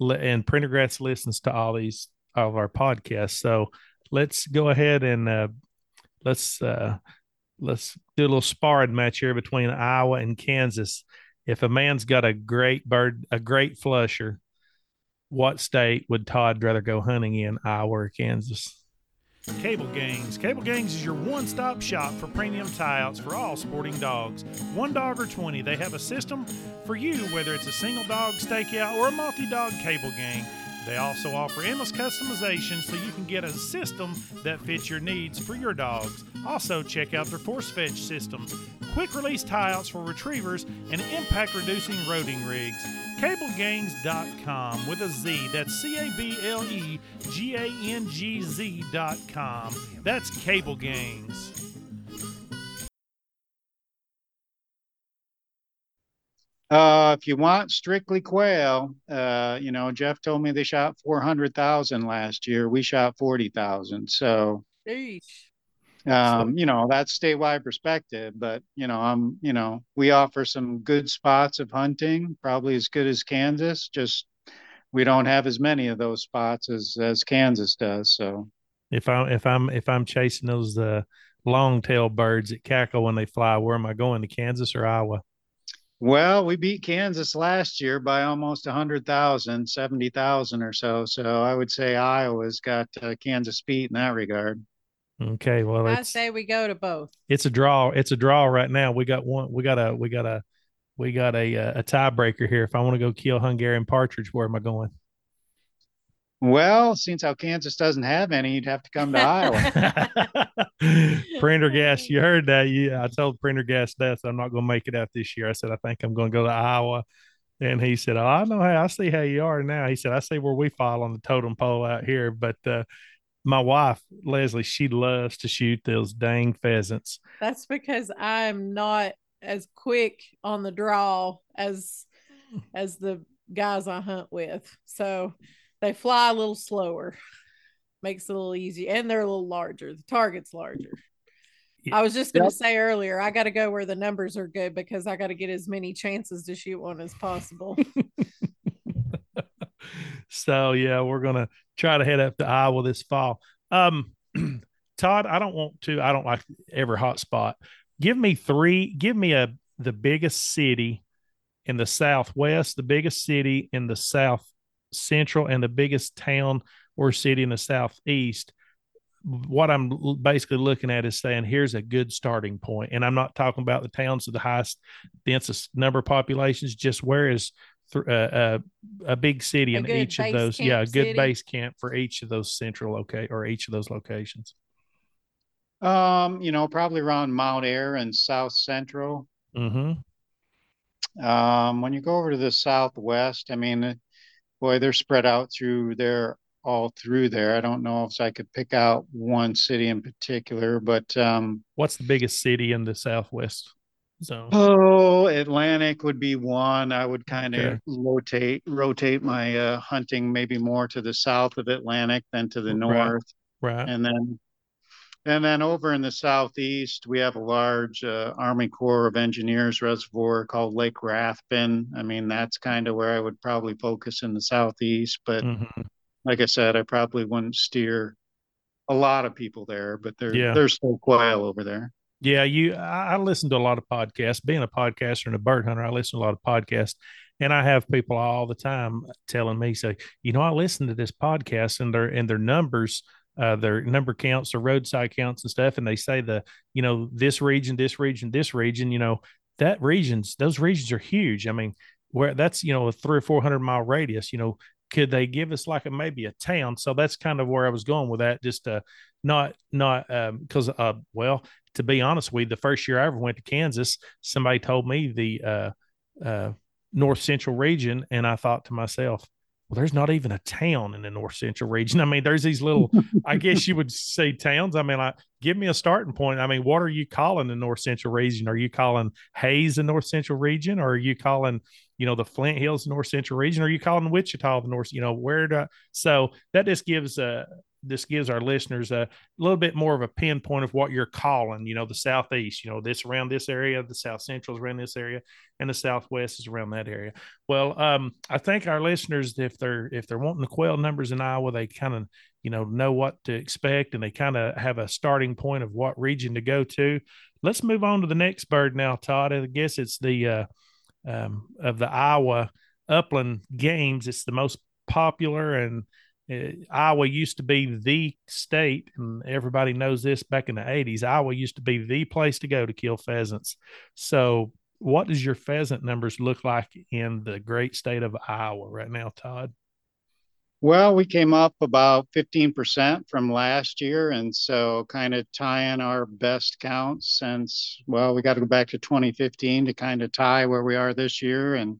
and Prendergast listens to all these all of our podcasts. So let's go ahead and uh, let's uh, let's do a little sparring match here between Iowa and Kansas. If a man's got a great bird, a great flusher, what state would Todd rather go hunting in, Iowa or Kansas? Cable Gangz. Cable Gangz is your one stop shop for premium tie outs for all sporting dogs. One dog or 20, they have a system for you, whether it's a single dog stakeout or a multi dog cable gang. They also offer endless customization so you can get a system that fits your needs for your dogs. Also, check out their force fetch systems, quick release tie outs for retrievers, and impact reducing roading rigs. CableGangz.com with a Z. That's C A B L E G A N G Z.com. That's Cable Gangz. Uh, if you want strictly quail, uh, you know, Jeff told me they shot 400,000 last year. We shot 40,000. So, Sheesh. Um, you know, that's statewide perspective, but you know, I'm, you know, we offer some good spots of hunting, probably as good as Kansas. Just we don't have as many of those spots as as Kansas does. So if I'm if I'm if I'm chasing those uh, long tail birds that cackle when they fly, where am I going to Kansas or Iowa? Well, we beat Kansas last year by almost 100,000, 70,000 or so. So I would say Iowa's got uh, Kansas beat in that regard. Okay, well, I say we go to both. It's a draw. It's a draw right now. We got one. We got a. We got a. We got a a tiebreaker here. If I want to go kill Hungarian partridge, where am I going? Well, since how Kansas doesn't have any, you'd have to come to Iowa. (laughs) Prendergast, you heard that? Yeah, I told Prendergast that I'm not going to make it out this year. I said I think I'm going to go to Iowa, and he said, "Oh, I know how. I see how you are now." He said, "I see where we fall on the totem pole out here." But uh, my wife Leslie, she loves to shoot those dang pheasants. That's because I'm not as quick on the draw as as the guys I hunt with. So they fly a little slower. (laughs) Makes it a little easier. And they're a little larger. The target's larger. I was just going to yep. say earlier, I got to go where the numbers are good because I got to get as many chances to shoot one as possible. (laughs) so yeah, we're gonna try to head up to Iowa this fall. Um, (clears throat) Todd, I don't want to. I don't like every hot spot. Give me three. Give me a the biggest city in the Southwest, the biggest city in the South Central, and the biggest town or city in the Southeast what I'm basically looking at is saying here's a good starting point, and I'm not talking about the towns with the highest densest number of populations. Just where is th- uh, uh, a big city a in each of those? Yeah, a good city. base camp for each of those central locate or each of those locations. Um, you know, probably around Mount Ayr and South Central. Mm-hmm. Um, when you go over to the Southwest, I mean, boy, they're spread out through there all through there. I don't know if I could pick out one city in particular, but um, what's the biggest city in the Southwest zone? Oh, Atlantic would be one. I would kind of okay. rotate rotate my uh, hunting maybe more to the south of Atlantic than to the north. Right. right. And then and then over in the southeast, we have a large uh, Army Corps of Engineers reservoir called Lake Rathbun. I mean, that's kind of where I would probably focus in the southeast. But mm-hmm like I said, I probably wouldn't steer a lot of people there, but there, yeah. there's still quail over there. Yeah, you. I, listen to a lot of podcasts. Being a podcaster and a bird hunter, I listen to a lot of podcasts, and I have people all the time telling me, "Say, you know, I listen to this podcast, and their and their numbers, uh, their number counts, their roadside counts, and stuff, and they say the, you know, this region, this region, this region, you know, that regions, those regions are huge. I mean, where that's you know a three or four hundred mile radius, you know, could they give us like a maybe a town? So that's kind of where I was going with that. Just uh, not not um, because um, uh, well, to be honest with you, the first year I ever went to Kansas, somebody told me the uh, uh, North Central region, and I thought to myself, well, there's not even a town in the North Central region. I mean, there's these little, I guess you would say towns. I mean, like, give me a starting point. I mean, what are you calling the North Central region? Are you calling Hays the North Central region, or are you calling, you know, the Flint Hills North Central region? Are you calling Wichita the North? You know, where do so that just gives uh this gives our listeners a little bit more of a pinpoint of what you're calling, you know, the southeast, you know, this around this area, the south central is around this area, and the southwest is around that area. Well, um, I think our listeners, if they're if they're wanting the quail numbers in Iowa, they kind of you know know what to expect and they kind of have a starting point of what region to go to. Let's move on to the next bird now, Todd. I guess it's the uh, um, of the Iowa upland games. It's the most popular and uh, Iowa used to be the state, and everybody knows this back in the 80s. Iowa used to be the place to go to kill pheasants. So, what does your pheasant numbers look like in the great state of Iowa right now, Todd? Well, we came up about 15% from last year. And so, kind of tying our best counts since, well, we got to go back to 2015 to kind of tie where we are this year. And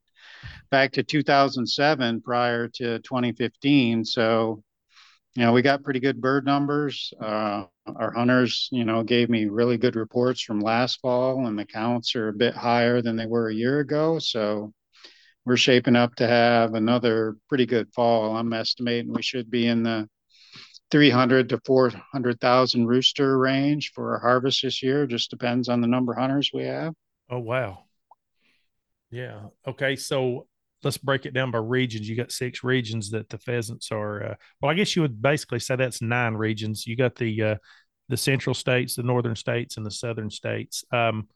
back to 2007 prior to 2015. So, you know, we got pretty good bird numbers. Uh, our hunters, you know, gave me really good reports from last fall, and the counts are a bit higher than they were a year ago. So, we're shaping up to have another pretty good fall. I'm estimating we should be in the 300 to 400,000 rooster range for our harvest this year. Just depends on the number of hunters we have. Oh wow. Yeah. Okay. So let's break it down by regions. You got six regions that the pheasants are. Uh, well, I guess you would basically say that's nine regions. You got the uh, the central states, the northern states, and the southern states. Um,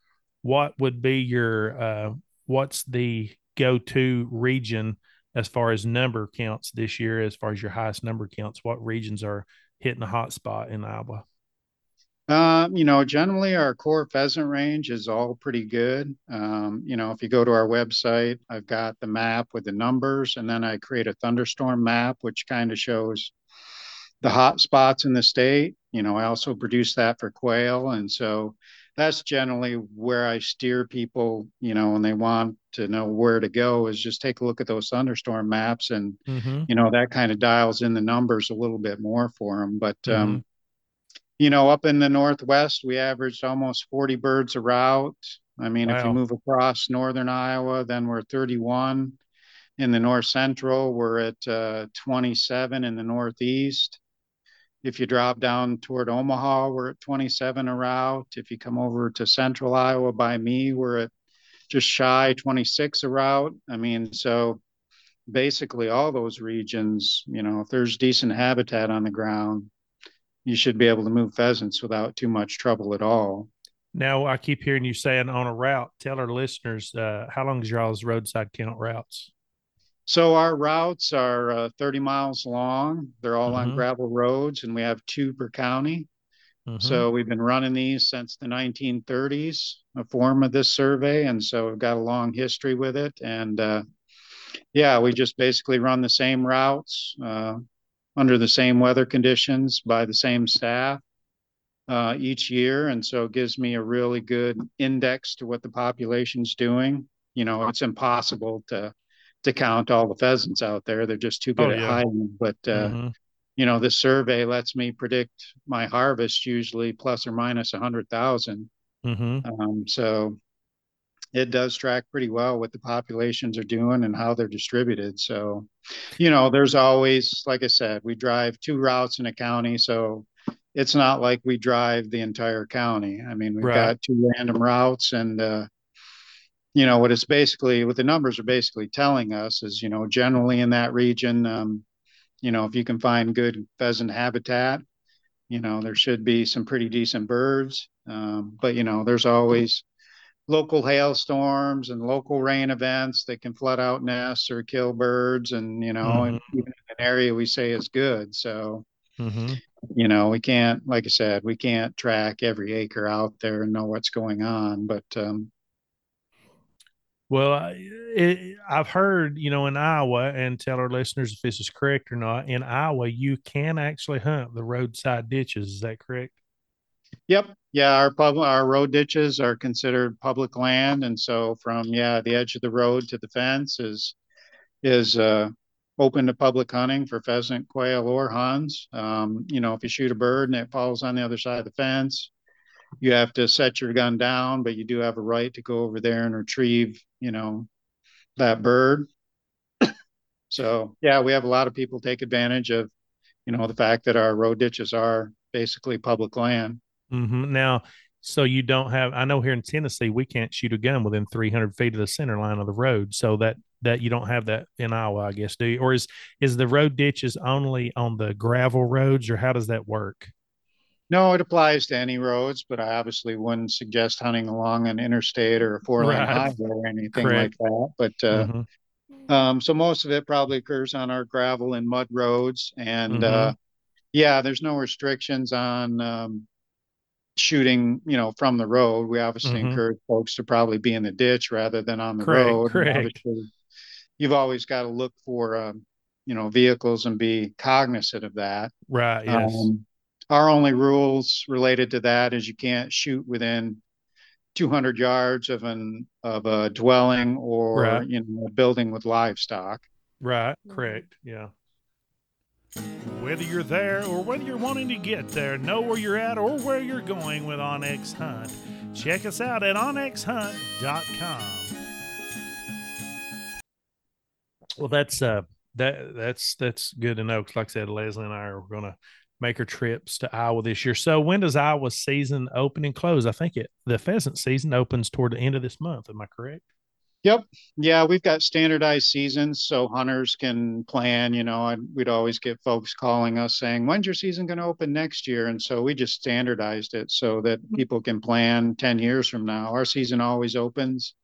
what would be your uh, what's the go to region as far as number counts this year? As far as your highest number counts, what regions are hitting the hot spot in Iowa? Um, you know, generally our core pheasant range is all pretty good. Um, you know, if you go to our website, I've got the map with the numbers, and then I create a thunderstorm map, which kind of shows the hot spots in the state. You know, I also produce that for quail, and so that's generally where I steer people. You know, when they want to know where to go, is just take a look at those thunderstorm maps, and mm-hmm. you know that kind of dials in the numbers a little bit more for them. But um, mm-hmm. um, you know, up in the Northwest, we averaged almost 40 birds a route. I mean, wow. if you move across northern Iowa, then we're 31. In the North Central, we're at uh, 27 in the Northeast. If you drop down toward Omaha, we're at 27 a route. If you come over to Central Iowa by me, we're at just shy 26 a route. I mean, so basically all those regions, you know, if there's decent habitat on the ground, you should be able to move pheasants without too much trouble at all. Now, I keep hearing you saying on a route. Tell our listeners uh, how long is y'all's roadside count routes? So our routes are uh, 30 miles long. They're all mm-hmm. on gravel roads, and we have two per county. Mm-hmm. So we've been running these since the 1930s, a form of this survey, and so we've got a long history with it. And uh, yeah, we just basically run the same routes. Uh, under the same weather conditions by the same staff uh, each year. And so it gives me a really good index to what the population's doing. You know, it's impossible to to count all the pheasants out there. They're just too good oh, at hiding. But uh, mm-hmm. you know, this survey lets me predict my harvest usually plus or minus a hundred thousand. Mm-hmm. Um, so it does track pretty well what the populations are doing and how they're distributed. So, you know, there's always, like I said, we drive two routes in a county. So it's not like we drive the entire county. I mean, we've right. got two random routes and, uh, you know, what it's basically, what the numbers are basically telling us is, you know, generally in that region, um, you know, if you can find good pheasant habitat, you know, there should be some pretty decent birds. Um, but, you know, there's always, local hailstorms and local rain events that can flood out nests or kill birds and you know mm-hmm. and even in an area we say is good so mm-hmm. you know we can't like i said we can't track every acre out there and know what's going on but um well, it, I've heard, you know, in Iowa, and tell our listeners if this is correct or not. In Iowa, you can actually hunt the roadside ditches. Is that correct? Yep. Yeah, our public our road ditches are considered public land, and so from yeah the edge of the road to the fence is is uh, open to public hunting for pheasant, quail, or huns. Um, you know, if you shoot a bird and it falls on the other side of the fence, you have to set your gun down, but you do have a right to go over there and retrieve, you know, that bird. (coughs) so yeah, we have a lot of people take advantage of, you know, the fact that our road ditches are basically public land. Mm-hmm. Now, so you don't have. I know here in Tennessee we can't shoot a gun within 300 feet of the center line of the road, so that that you don't have that in Iowa, I guess. Do you? Or is is the road ditches only on the gravel roads, or how does that work? No, it applies to any roads, but I obviously wouldn't suggest hunting along an interstate or a four lane right. highway or anything Correct. like that. But uh, mm-hmm. um, so most of it probably occurs on our gravel and mud roads, and mm-hmm. uh, yeah, there's no restrictions on um, shooting, you know, from the road. We obviously mm-hmm. encourage folks to probably be in the ditch rather than on the correct, road. Correct. You've always got to look for, um, you know, vehicles and be cognizant of that. Right. Yes. Um, our only rules related to that is you can't shoot within 200 yards of an of a dwelling or right. you know a building with livestock. Right. Correct. Yeah. Whether you're there or whether you're wanting to get there, know where you're at or where you're going with onX Hunt. Check us out at onxhunt.com. Well, that's uh that that's that's good to know. Cause like I said, Leslie and I are gonna make our trips to Iowa this year. So when does Iowa season open and close? I think it the pheasant season opens toward the end of this month. Am I correct? Yep. Yeah, we've got standardized seasons so hunters can plan. You know, and we'd always get folks calling us saying, When's your season going to open next year? And so we just standardized it so that mm-hmm. people can plan 10 years from now. Our season always opens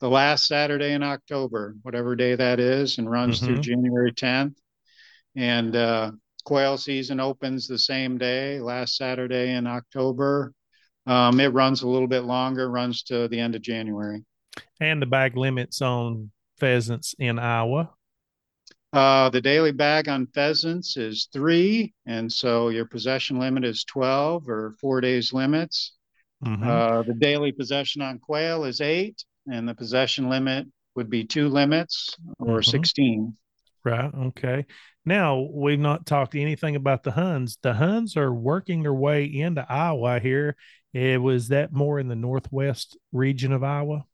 the last Saturday in October, whatever day that is, and runs mm-hmm. through January 10th. And uh, quail season opens the same day, last Saturday in October. Um, it runs a little bit longer, runs to the end of January and the bag limits on pheasants in Iowa? Uh, the daily bag on pheasants is three, and so your possession limit is 12 or four days limits. Mm-hmm. Uh, the daily possession on quail is eight, and the possession limit would be two limits or mm-hmm. 16. Right. Okay. Now, we've not talked anything about the Huns. The Huns are working their way into Iowa here. It was that more in the northwest region of Iowa?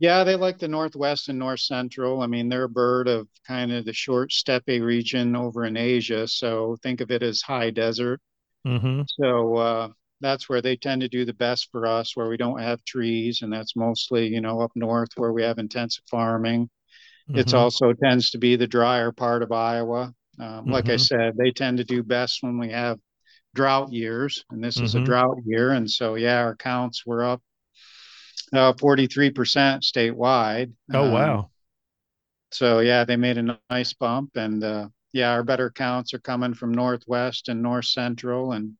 Yeah, they like the northwest and north central. I mean, they're a bird of kind of the short steppe region over in Asia. So think of it as high desert. Mm-hmm. So uh, that's where they tend to do the best for us, where we don't have trees, and that's mostly you know up north where we have intensive farming. Mm-hmm. It's also tends to be the drier part of Iowa. Um, like mm-hmm. I said, they tend to do best when we have drought years, and this is a mm-hmm. drought year, and so yeah, our counts were up uh, 43% statewide. Oh, um, wow. So, yeah, they made a nice bump. And uh, yeah, our better counts are coming from Northwest and North Central and,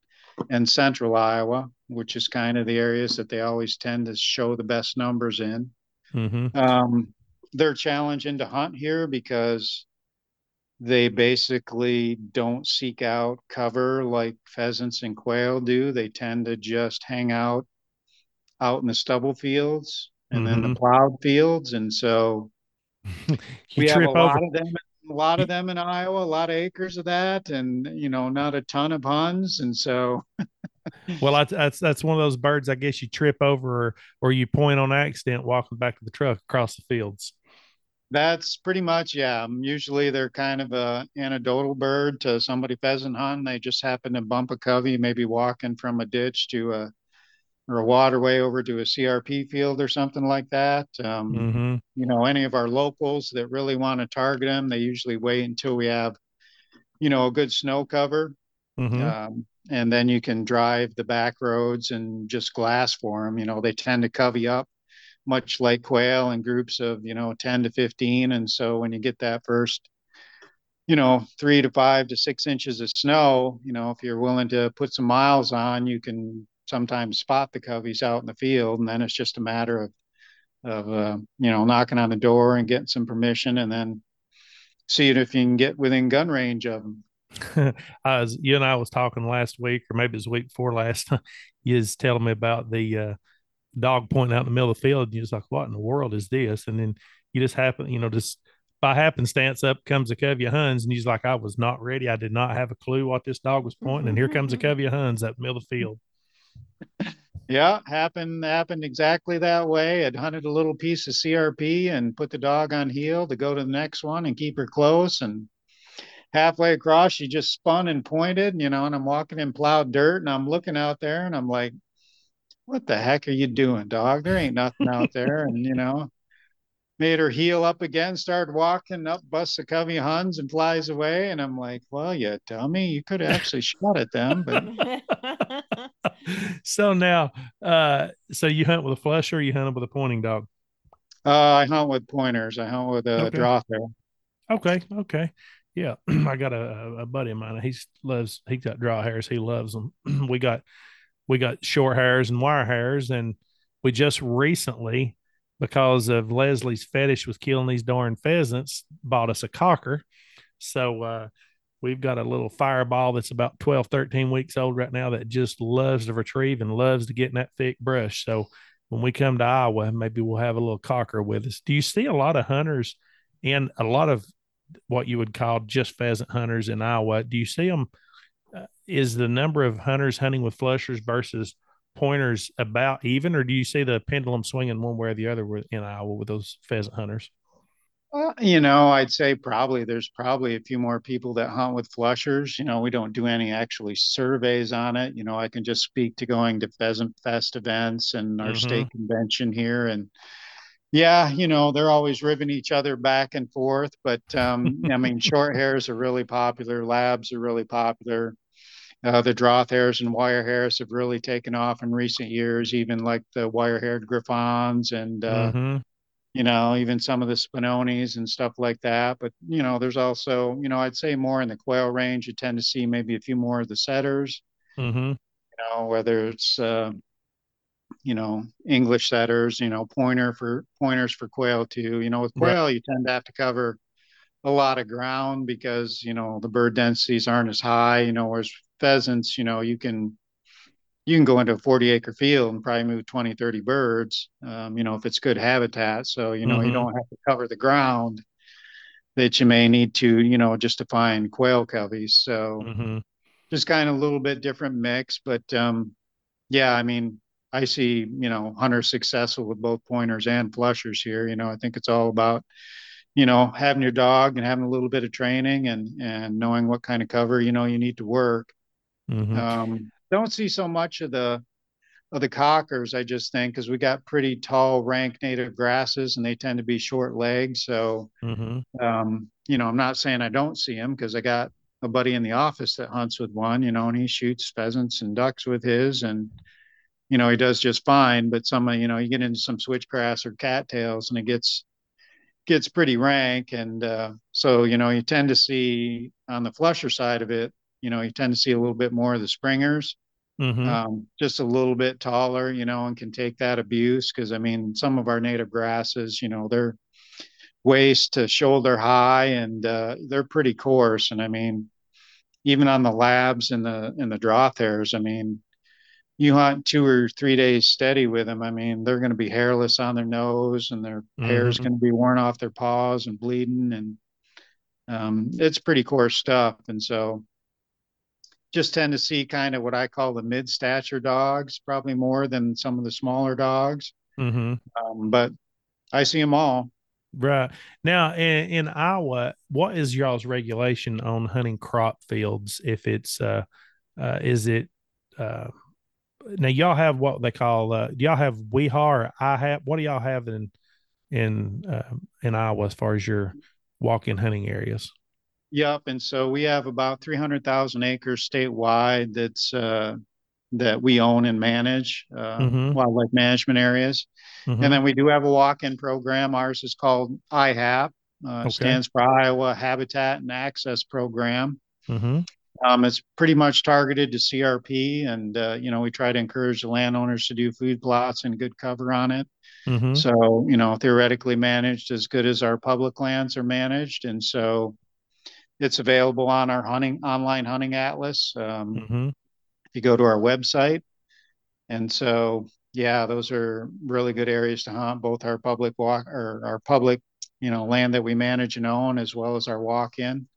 and Central Iowa, which is kind of the areas that they always tend to show the best numbers in. Mm-hmm. Um, they're challenging to hunt here because they basically don't seek out cover like pheasants and quail do. They tend to just hang out out in the stubble fields and mm-hmm. then the mm-hmm. plowed fields. And so (laughs) we have a over. lot of them, a lot of them in Iowa, a lot of acres of that, and you know, not a ton of Huns. And so (laughs) well, that's that's one of those birds. I guess you trip over or, or you point on accident walking back to the truck across the fields. That's pretty much yeah. Usually they're kind of a anecdotal bird to somebody pheasant hunting. They just happen to bump a covey, maybe walking from a ditch to a or a waterway over to a CRP field or something like that. Um, mm-hmm. You know, any of our locals that really want to target them, they usually wait until we have, you know, a good snow cover. Mm-hmm. Um, and then you can drive the back roads and just glass for them. You know, they tend to covey up much like quail in groups of, you know, 10 to 15. And so when you get that first, you know, three to five to six inches of snow, you know, if you're willing to put some miles on, you can sometimes spot the coveys out in the field, and then it's just a matter of of uh, you know knocking on the door and getting some permission, and then seeing if you can get within gun range of them. (laughs) I was, you and I was talking last week, or maybe it was week before last. (laughs) you was telling me about the uh, dog pointing out in the middle of the field. And you're just like, what in the world is this? And then you just happen, you know, just by happenstance, up comes a covey of Huns, and he's like, I was not ready. I did not have a clue what this dog was pointing, and here comes a (laughs) covey of Huns up middle of the field yeah, happened happened exactly that way. I'd hunted a little piece of CRP and put the dog on heel to go to the next one and keep her close. And halfway across, she just spun and pointed, you know, and I'm walking in plowed dirt and I'm looking out there and I'm like, what the heck are you doing, dog? There ain't nothing out there. And, you know, made her heel up again, started walking up, busts a covey Huns and flies away. And I'm like, well, you dummy, you could have actually (laughs) shot at them. But (laughs) so now, uh, so you hunt with a flusher, or you hunt with a pointing dog? Uh, I hunt with pointers. I hunt with a okay. drahthaar. Okay. Okay. Yeah. (clears throat) I got a, a buddy of mine. He loves, he got drahthaars. He loves them. (clears throat) we got, we got short hairs and wire hairs. And we just recently because of Leslie's fetish with killing these darn pheasants, bought us a cocker. So uh, we've got a little fireball that's about 12, 13 weeks old right now that just loves to retrieve and loves to get in that thick brush. So when we come to Iowa, maybe we'll have a little cocker with us. Do you see a lot of hunters and a lot of what you would call just pheasant hunters in Iowa? Do you see them? Uh, is the number of hunters hunting with flushers versus pointers about even, or do you see the pendulum swinging one way or the other in Iowa with those pheasant hunters? Uh, you know, I'd say probably there's probably a few more people that hunt with flushers. You know, we don't do any actually surveys on it. You know, I can just speak to going to Pheasant Fest events and our Mhm. state convention here. And yeah, you know, they're always ribbing each other back and forth. But um, I mean, (laughs) short hairs are really popular, labs are really popular. Uh, the drahthaars and wire hairs have really taken off in recent years, even like the wire haired griffons and uh, Mhm. you know, even some of the spinonis and stuff like that. But, you know, there's also, you know, I'd say more in the quail range, you tend to see maybe a few more of the setters, Mhm. you know, whether it's, uh, you know, English setters, you know, pointer for pointers for quail too. You know, with Right. quail, you tend to have to cover a lot of ground because, you know, the bird densities aren't as high, you know, whereas pheasants, you know, you can you can go into a 40 acre field and probably move 20 30 birds um, you know if it's good habitat so you know you Mhm. don't have to cover the ground that you may need to you know just to find quail coveys so Mhm. just kind of a little bit different mix but um, yeah i mean i see you know hunters successful with both pointers and flushers here you know i think it's all about you know having your dog and having a little bit of training and and knowing what kind of cover you know you need to work Mhm. um, don't see so much of the of the cockers, I just think, because we got pretty tall rank native grasses and they tend to be short legged. So, Mhm. um, you know, I'm not saying I don't see them because I got a buddy in the office that hunts with one, you know, and he shoots pheasants and ducks with his and, you know, he does just fine. But some, you know, you get into some switchgrass or cattails and it gets, gets pretty rank. And uh, so, you know, you tend to see on the flusher side of it, you know, you tend to see a little bit more of the springers Mhm. um, just a little bit taller, you know, and can take that abuse. Because I mean, some of our native grasses, you know, they're waist to shoulder high, and uh, they're pretty coarse. And I mean, even on the labs and the and the drahthaars, I mean, you hunt two or three days steady with them. I mean, they're going to be hairless on their nose, and their hair's Mhm. going to be worn off their paws and bleeding, and um, it's pretty coarse stuff. And so just tend to see kind of what I call the mid stature dogs, probably more than some of the smaller dogs. Mhm. Um, but I see them all. Right. Now in, in Iowa, what is y'all's regulation on hunting crop fields? If it's uh uh is it uh now y'all have what they call uh do y'all have WIHA or IHAP? What do y'all have in in uh, in Iowa as far as your walk-in hunting areas? Yep. And so we have about 300,000 acres statewide that's uh, that we own and manage, uh, Mhm. wildlife management areas. Mhm. And then we do have a walk-in program. Ours is called IHAP. Uh, Okay. stands for Iowa Habitat and Access Program. Mhm. Um, it's pretty much targeted to CRP, and uh, you know we try to encourage the landowners to do food plots and good cover on it. Mhm. So you know theoretically managed as good as our public lands are managed, and so it's available on our hunting online hunting atlas. Um, Mhm. if you go to our website, and so yeah, those are really good areas to hunt. Both our public walk or our public you know land that we manage and own, as well as our walk-in.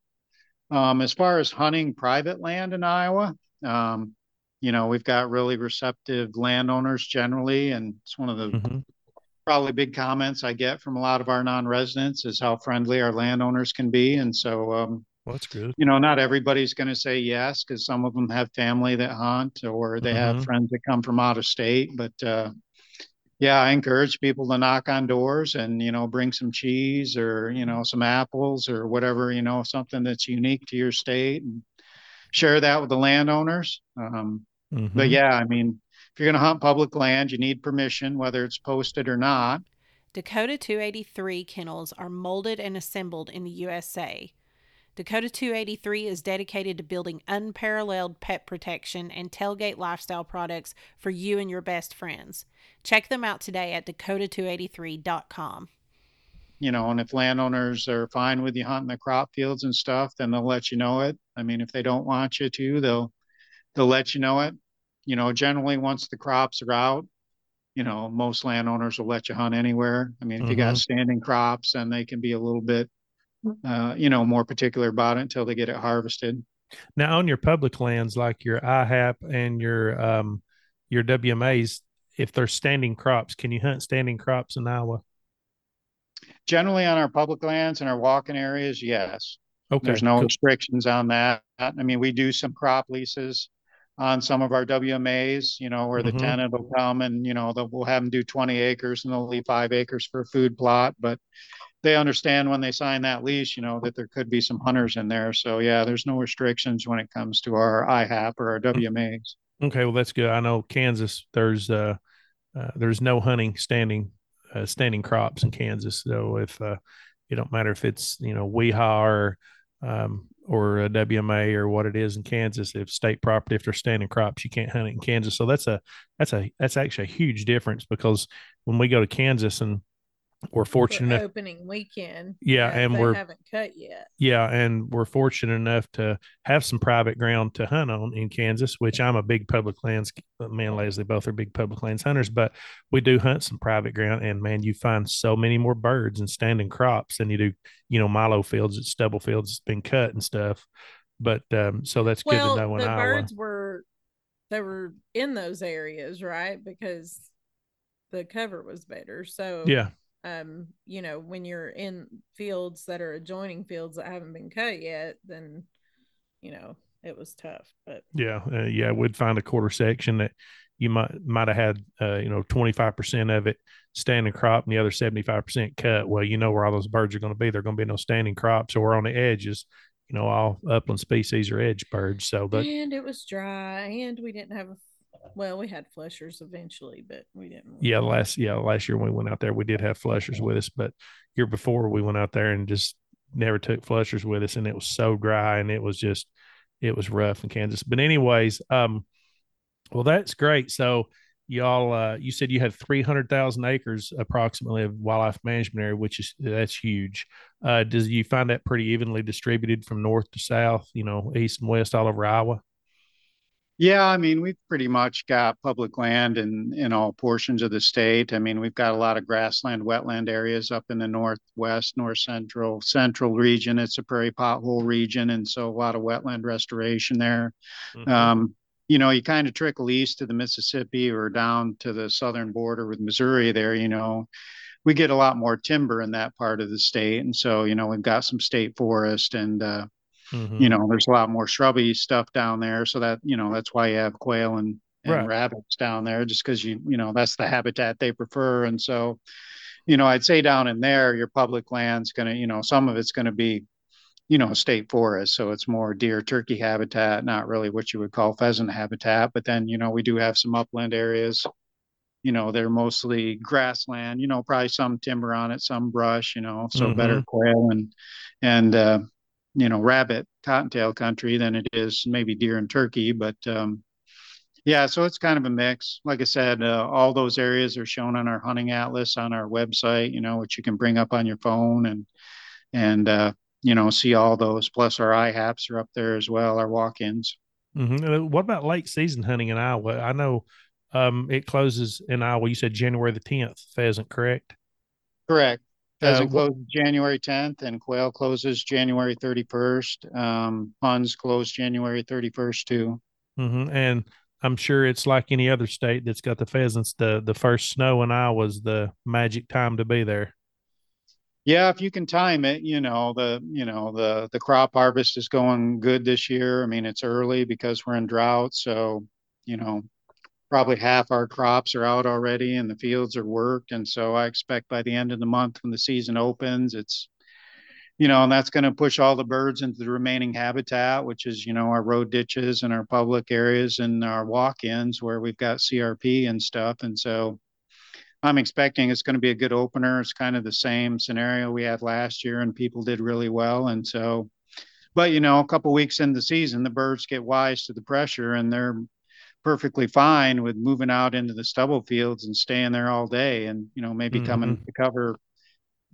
Um, as far as hunting private land in Iowa, um, you know, we've got really receptive landowners generally, and it's one of the Mhm. Probably big comments I get from a lot of our non-residents is how friendly our landowners can be. And so, um, Well, that's good. you know, not everybody's going to say yes because some of them have family that hunt or they have Mhm. friends that come from out of state. But uh, yeah, I encourage people to knock on doors and you know bring some cheese or you know some apples or whatever you know something that's unique to your state and share that with the landowners. Um, but yeah, I mean, if you're going to hunt public land, you need permission, whether it's posted or not. Dakota 283 kennels are molded and assembled in the USA. Dakota 283 is dedicated to building unparalleled pet protection and tailgate lifestyle products for you and your best friends. Check them out today at dakota283.com. You know, and if landowners are fine with you hunting the crop fields and stuff, then they'll let you know it. I mean, if they don't want you to, they'll they'll let you know it. You know, generally once the crops are out, you know, most landowners will let you hunt anywhere. I mean, if you got Mhm. standing crops, then they can be a little bit, uh, you know, more particular about it until they get it harvested. Now, on your public lands, like your IHAP and your um your WMAs, if they're standing crops, can you hunt standing crops in Iowa? generally on our public lands and our walking areas, yes. Okay. There's no cool. restrictions on that. I mean, we do some crop leases on some of our WMAs, you know, where the Mhm. tenant will come and, you know, they'll, we'll have them do 20 acres and they'll leave five acres for a food plot. But they understand when they sign that lease, you know, that there could be some hunters in there. So yeah, there's no restrictions when it comes to our IHAP or our WMAs. Okay, well that's good. I know Kansas. There's uh, uh there's no hunting standing uh, standing crops in Kansas. So if uh, it don't matter if it's you know WIHA or um, or a WMA or what it is in Kansas, if state property, if they're standing crops, you can't hunt it in Kansas. So that's a that's a that's actually a huge difference because when we go to Kansas and we're fortunate enough opening weekend. Yeah, and we're- haven't cut yet. Yeah, and we're fortunate enough to have some private ground to hunt on in Kansas, which I'm a big public lands. Me and Leslie both are big public lands hunters, but we do hunt some private ground, and man, you find so many more birds and standing crops than you do, you know, milo fields, stubble fields that's been cut and stuff. But um, so that's good Well, to know in the Iowa. birds were they were in those areas, right? Because the cover was better. So Yeah, um, you know, when you're in fields that are adjoining fields that haven't been cut yet, then you know, it was tough. But yeah, uh, yeah. We'd find a quarter section that you might might have had, uh, you know, twenty five percent of it standing crop and the other seventy five percent cut. Well, you know where all those birds are going to be. They're going to be no standing crops, or on the edges. You know, all upland species are edge birds. So, but and it was dry and we didn't have a well, we had flushers eventually, but we didn't yeah, last yeah last year when we went out there, we did have flushers with us, but year before we went out there and just never took flushers with us, and it was so dry and it was just it was rough in Kansas. But anyways, um, well that's great. So y'all, uh, you said you had three hundred thousand acres approximately of wildlife management area, which is that's huge. Uh, does you find that pretty evenly distributed from north to south? You know, east and west all over Iowa. Yeah, I mean, we've pretty much got public land in in all portions of the state. I mean, we've got a lot of grassland, wetland areas up in the northwest, north central, central region. It's a prairie pothole region, and so a lot of wetland restoration there. Mhm. Um, you know, you kind of trickle east to the Mississippi or down to the southern border with Missouri there, you know, we get a lot more timber in that part of the state. And so, you know, we've got some state forest and, uh, Mhm. you know, there's a lot more shrubby stuff down there. So that, you know, that's why you have quail and, and Right. rabbits down there, just because you, you know, that's the habitat they prefer. And so, you know, I'd say down in there, your public land's going to, you know, some of it's going to be, you know, state forest. So it's more deer, turkey habitat, not really what you would call pheasant habitat. But then, you know, we do have some upland areas. You know, they're mostly grassland, you know, probably some timber on it, some brush, you know, so better quail and, and, uh, you know, rabbit cottontail country than it is maybe deer and turkey. But, um, yeah, so it's kind of a mix. Like I said, uh, all those areas are shown on our hunting atlas on our website, you know, which you can bring up on your phone and, and, uh, you know, see all those. Plus, our IHAPs are up there as well, our walk ins. Mm-hmm. What about late season hunting in Iowa? I know um, it closes in Iowa. You said January the 10th, pheasant, correct? Correct. Pheasant Uh, closes January 10th and quail closes January 31st. Um, ponds close January 31st too. Mm-hmm. And I'm sure it's like any other state that's got the pheasants. The the first snow in Iowa is the magic time to be there. Yeah, if you can time it, you know, the you know, the the crop harvest is going good this year. I mean, it's early because we're in drought, so, you know, probably half our crops are out already and the fields are worked. And so I expect by the end of the month when the season opens, it's you know, and that's going to push all the birds into the remaining habitat, which is, you know, our road ditches and our public areas and our walk-ins where we've got CRP and stuff. And so I'm expecting it's going to be a good opener. It's kind of the same scenario we had last year, and people did really well. And so, but you know, a couple weeks in the season, the birds get wise to the pressure, and they're perfectly fine with moving out into the stubble fields and staying there all day, and you know, maybe coming to cover,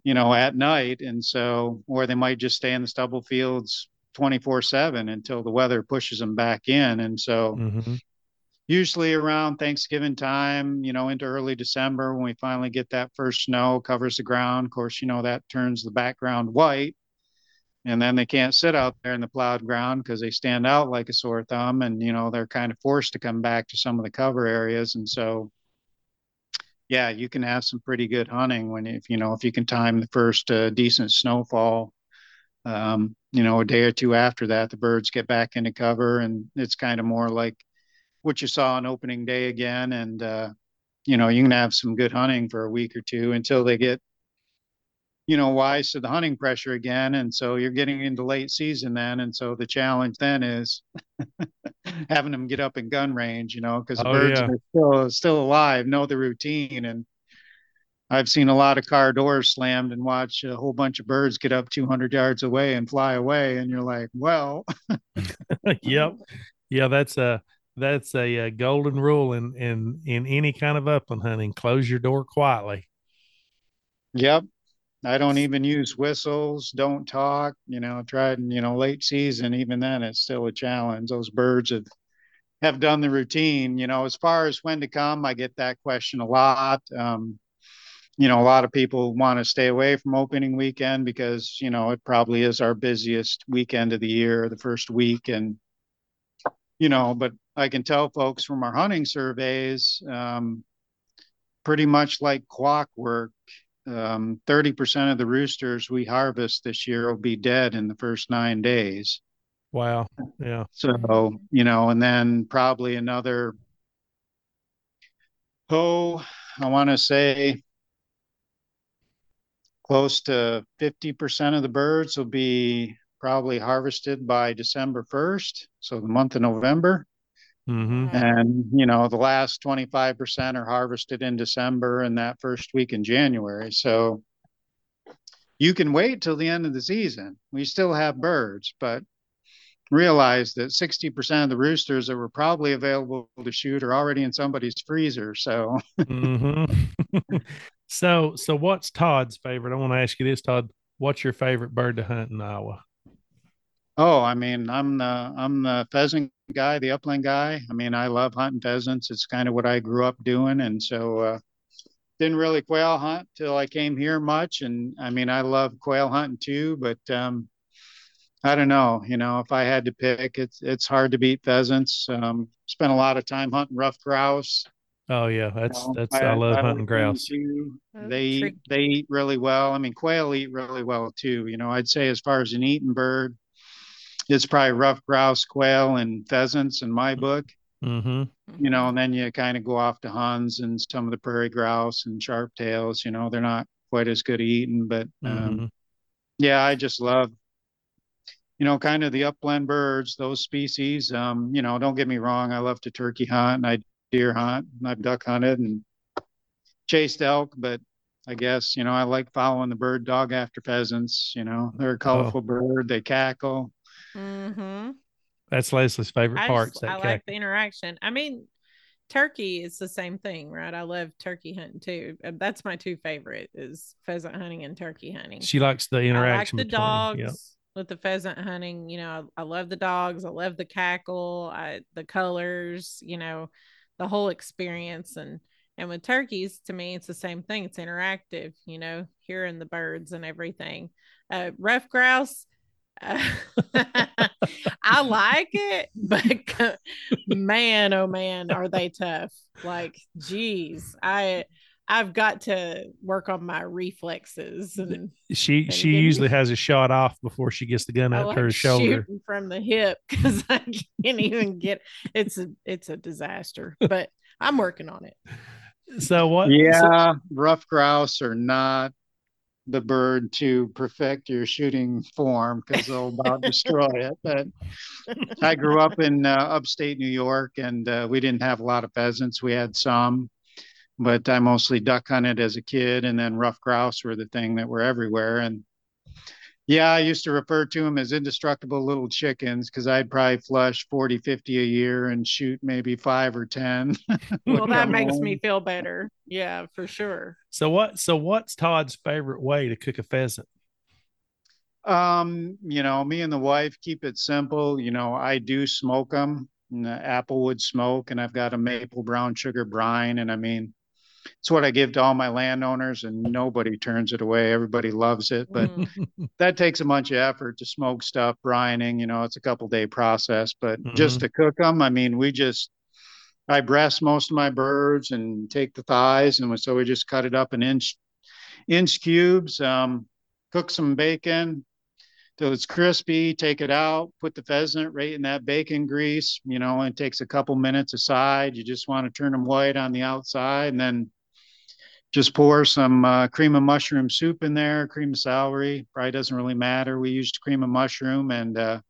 you know, at night. And so, or they might just stay in the stubble fields 24 seven until the weather pushes them back in. And so, Mm-hmm. usually around Thanksgiving time, you know, into early December when we finally get that first snow covers the ground. Of course, you know, that turns the background white. And then they can't sit out there in the plowed ground because they stand out like a sore thumb. And, you know, they're kind of forced to come back to some of the cover areas. And so, yeah, you can have some pretty good hunting when if you know if you can time the first uh, decent snowfall. Um, you know, a day or two after that, the birds get back into cover, and it's kind of more like what you saw on opening day again. And uh, you know, you can have some good hunting for a week or two until they get you know wise to the hunting pressure again and so you're getting into late season then and so the challenge then is (laughs) having them get up in gun range you know because the Oh, birds yeah. are still still alive know the routine and i've seen a lot of car doors slammed and watch a whole bunch of birds get up 200 yards away and fly away and you're like well (laughs) yep. Yeah, that's a that's a, uh golden rule in in in any kind of upland hunting. Close your door quietly. yep i don't even use whistles don't talk you know tried you know late season even then it's still a challenge those birds have have done the routine. You know, as far as when to come, I get that question a lot. Um, you know, a lot of people want to stay away from opening weekend because, you know, it probably is our busiest weekend of the year, the first week. And, you know, but I can tell folks from our hunting surveys, um, pretty much like clockwork, um, 30% of the roosters we harvest this year will be dead in the first nine days. Wow. Yeah. So, you know, and then probably another, oh, I want to say close to 50% of the birds will be probably harvested by December 1st. So the month of November. Mm-hmm. And, you know, the last 25% are harvested in December and that first week in January. So you can wait till the end of the season. We still have birds, but realize that 60% of the roosters that were probably available to shoot are already in somebody's freezer. So, mm-hmm. (laughs) so so what's Todd's favorite? I want to ask you this, Todd. What's your favorite bird to hunt in Iowa? oh, I mean, I'm the I'm the pheasant guy, the upland guy. I mean, I love hunting pheasants. It's kind of what I grew up doing, and so uh, didn't really quail hunt till I came here much. And I mean, I love quail hunting too, but um, I don't know. You know, if I had to pick, it's it's hard to beat pheasants. Um, spent a lot of time hunting ruffed grouse. Oh yeah, You that's know, that's I, love hunting grouse. too. Oh, They eat, they eat really well. I mean, quail eat really well too. You know, I'd say as far as an eating bird, it's probably ruffed grouse, quail, and pheasants in my book. Mm-hmm. You know, and then you kind of go off to huns and some of the prairie grouse and sharp tails. You know, they're not quite as good eating, but um, Mm-hmm. yeah, I just love, you know, kind of the upland birds, those species. Um, you know, don't get me wrong, I love to turkey hunt and I deer hunt and I've duck hunted and chased elk, but I guess, you know, I like following the bird dog after pheasants. You know, they're a colorful bird, they cackle. Mm-hmm. That's Leslie's favorite I, parts. just, That I like the interaction. I mean, turkey is the same thing, right? I love turkey hunting too. Uh, That's my two favorite is pheasant hunting and turkey hunting. she likes the I like interaction the between. dogs Yeah. with the pheasant hunting. You know, I, I love the dogs. I love the cackle, I, the colors. You know, the whole experience. And and with turkeys, to me, it's the same thing. It's interactive. You know, hearing the birds and everything. Uh, ruffed grouse. (laughs) I like it, but man, oh man, are they tough? Like, geez, I I've got to work on my reflexes and She And she give me- usually has a shot off before she gets the gun I up like her shoulder. from the hip because I can't even get. It's a it's a disaster, but I'm working on it. So what? so- Yeah, ruffed grouse are not the bird to perfect your shooting form because they'll about destroy it. But I grew up in uh, upstate New York and uh, we didn't have a lot of pheasants. We had some, but I mostly duck hunted as a kid, and then ruffed grouse were the thing that were everywhere. And yeah, I used to refer to them as indestructible little chickens because I'd probably flush 40, 50 a year and shoot maybe five or 10. (laughs) Well, that makes home. me feel better. Yeah, for sure. So what? So what's Todd's favorite way to cook a pheasant? Um, you know, me and the wife keep it simple. You know, I do smoke them, in the applewood smoke, and I've got a maple brown sugar brine. And I mean, it's what I give to all my landowners, and nobody turns it away. Everybody loves it, but Mm. (laughs) that takes a bunch of effort to smoke stuff, brining. You know, it's a couple day process, but just Mhm. to cook them, I mean, we just I breast most of my birds and take the thighs, and so we just cut it up in inch inch cubes. Um, cook some bacon till it's crispy. Take it out. Put the pheasant right in that bacon grease. You know, it takes a couple minutes aside. You just want to turn them white on the outside, and then just pour some uh, cream of mushroom soup in there. Cream of celery probably doesn't really matter. We used cream of mushroom and uh,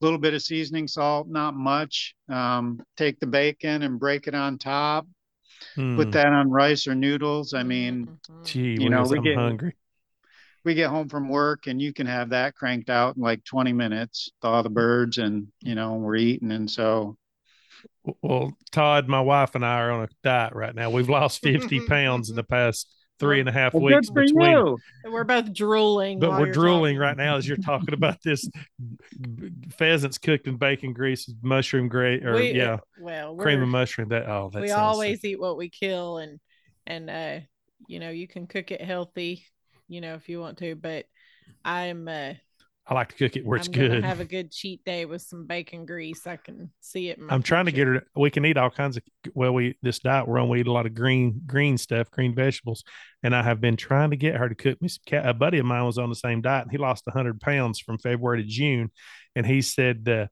little bit of seasoning salt, not much. Um, take the bacon and break it on top. Mm. Put that on rice or noodles. I mean, mm-hmm. gee, you know, we I'm get hungry. We get home from work and you can have that cranked out in like 20 minutes. Thaw the birds and you know we're eating, and so. Well, Todd, my wife and I are on a diet right now. We've lost (laughs) 50 pounds in the past three and a half well, weeks between. You. We're both drooling, but we're drooling talking. right now as you're talking about this (laughs) pheasants cooked in bacon grease, mushroom gray, or we, yeah, well, cream of mushroom. That oh, that we always sick. eat what we kill, and and uh, you know, you can cook it healthy, you know, if you want to, but I'm uh I like to cook it where it's I'm good. Have a good cheat day with some bacon grease. I can see it. I'm trying to get her. We can eat all kinds of. Well, we this diet we're on. We eat a lot of green green stuff, green vegetables, and I have been trying to get her to cook me. Some, a buddy of mine was on the same diet, and he lost 100 pounds from February to June, and he said uh,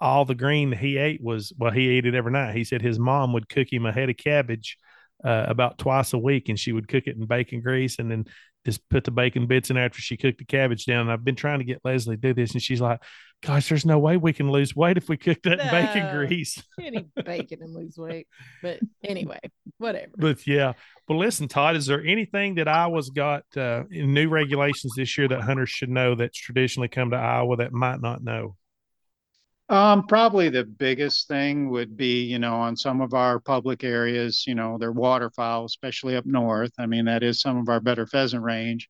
all the green he ate was well, he ate it every night. He said his mom would cook him a head of cabbage. Uh, about twice a week, and she would cook it in bacon grease, and then just put the bacon bits in after she cooked the cabbage down. And I've been trying to get Leslie to do this, and she's like, "Gosh, there's no way we can lose weight if we cook that no, bacon grease." (laughs) any bacon and lose weight, but anyway, whatever. But yeah, well, listen, Todd, is there anything that Iowa's got uh, in new regulations this year that hunters should know that's traditionally come to Iowa that might not know? Um, probably the biggest thing would be, you know, on some of our public areas, you know, they're waterfowl, especially up north. I mean, that is some of our better pheasant range.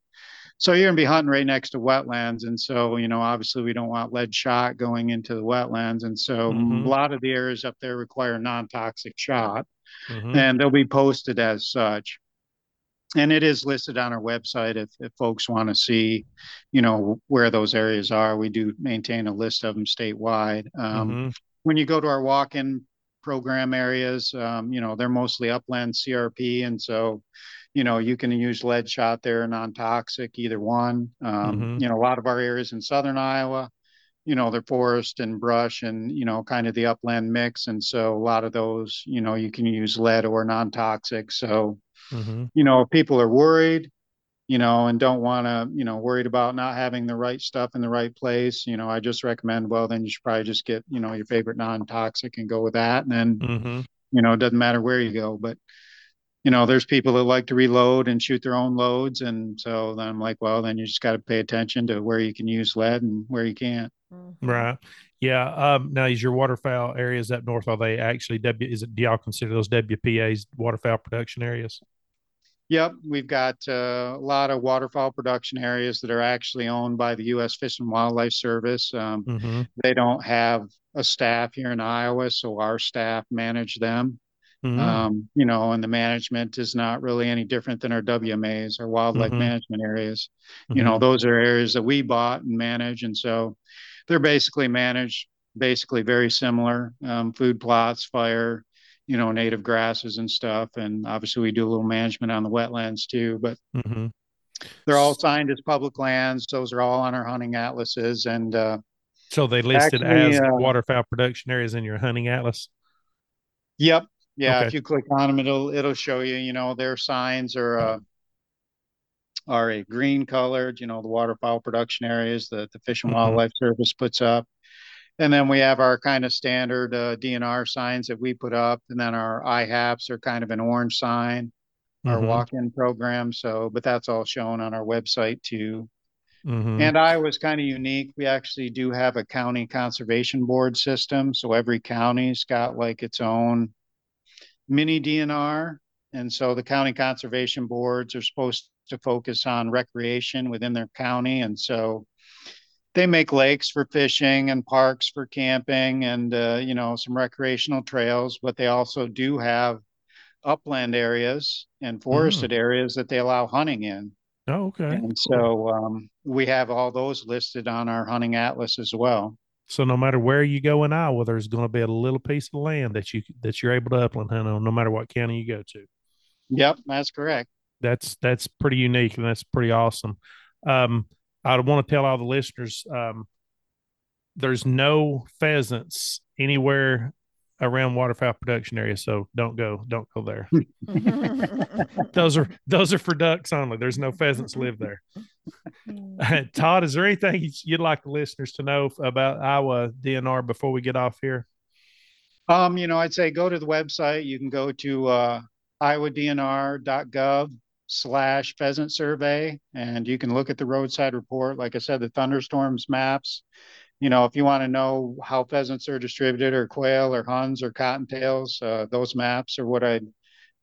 So you're gonna be hunting right next to wetlands, and so you know, obviously, we don't want lead shot going into the wetlands, and so mm-hmm. a lot of the areas up there require non-toxic shot, mm-hmm. and they'll be posted as such and it is listed on our website if, if folks want to see you know where those areas are we do maintain a list of them statewide um, mm-hmm. when you go to our walk-in program areas um, you know they're mostly upland crp and so you know you can use lead shot there non-toxic either one um, mm-hmm. you know a lot of our areas in southern iowa you know they're forest and brush and you know kind of the upland mix and so a lot of those you know you can use lead or non-toxic so Mm-hmm. You know, if people are worried, you know, and don't want to, you know, worried about not having the right stuff in the right place, you know, I just recommend, well, then you should probably just get, you know, your favorite non toxic and go with that. And then, mm-hmm. you know, it doesn't matter where you go. But, you know, there's people that like to reload and shoot their own loads. And so then I'm like, well, then you just got to pay attention to where you can use lead and where you can't. Mm-hmm. Right. Yeah. Um, now, is your waterfowl areas up north? Are they actually W? Is it? Do y'all consider those WPAs waterfowl production areas? Yep, we've got uh, a lot of waterfowl production areas that are actually owned by the U.S. Fish and Wildlife Service. Um, mm-hmm. They don't have a staff here in Iowa, so our staff manage them. Mm-hmm. Um, you know, and the management is not really any different than our WMAs, our wildlife mm-hmm. management areas. You know, mm-hmm. those are areas that we bought and manage, and so they're basically managed basically very similar um, food plots, fire, you know, native grasses and stuff. And obviously, we do a little management on the wetlands too. But mm-hmm. they're all signed as public lands. Those are all on our hunting atlases. And uh, so they listed actually, as uh, waterfowl production areas in your hunting atlas. Yep. Yeah. Okay. If you click on them, it'll it'll show you. You know, their signs are. Uh, are a green colored, you know, the waterfowl production areas that the Fish and mm-hmm. Wildlife Service puts up. And then we have our kind of standard uh, DNR signs that we put up, and then our IHAPs are kind of an orange sign, our mm-hmm. walk-in program. So, but that's all shown on our website too. Mm-hmm. And Iowa's kind of unique. We actually do have a county conservation board system, so every county's got like its own mini DNR, and so the county conservation boards are supposed to focus on recreation within their county, and so they make lakes for fishing and parks for camping and uh, you know some recreational trails but they also do have upland areas and forested mm. areas that they allow hunting in oh okay and so um, we have all those listed on our hunting atlas as well So no matter where you go in Iowa, there's going to be a little piece of land that you that you're able to upland hunt on, no matter what county you go to. Yep, that's correct. That's that's pretty unique and that's pretty awesome. Um, I want to tell all the listeners um, there's no pheasants anywhere around waterfowl production area, so don't go, don't go there. (laughs) (laughs) those are those are for ducks only. There's no pheasants live there. (laughs) Todd, is there anything you'd like the listeners to know about Iowa DNR before we get off here? Um, you know, I'd say go to the website. You can go to uh, iowadnr.gov slash pheasant survey, and you can look at the roadside report. Like I said, the thunderstorms maps you know, if you want to know how pheasants are distributed or quail or huns or cottontails, uh, those maps are what I'd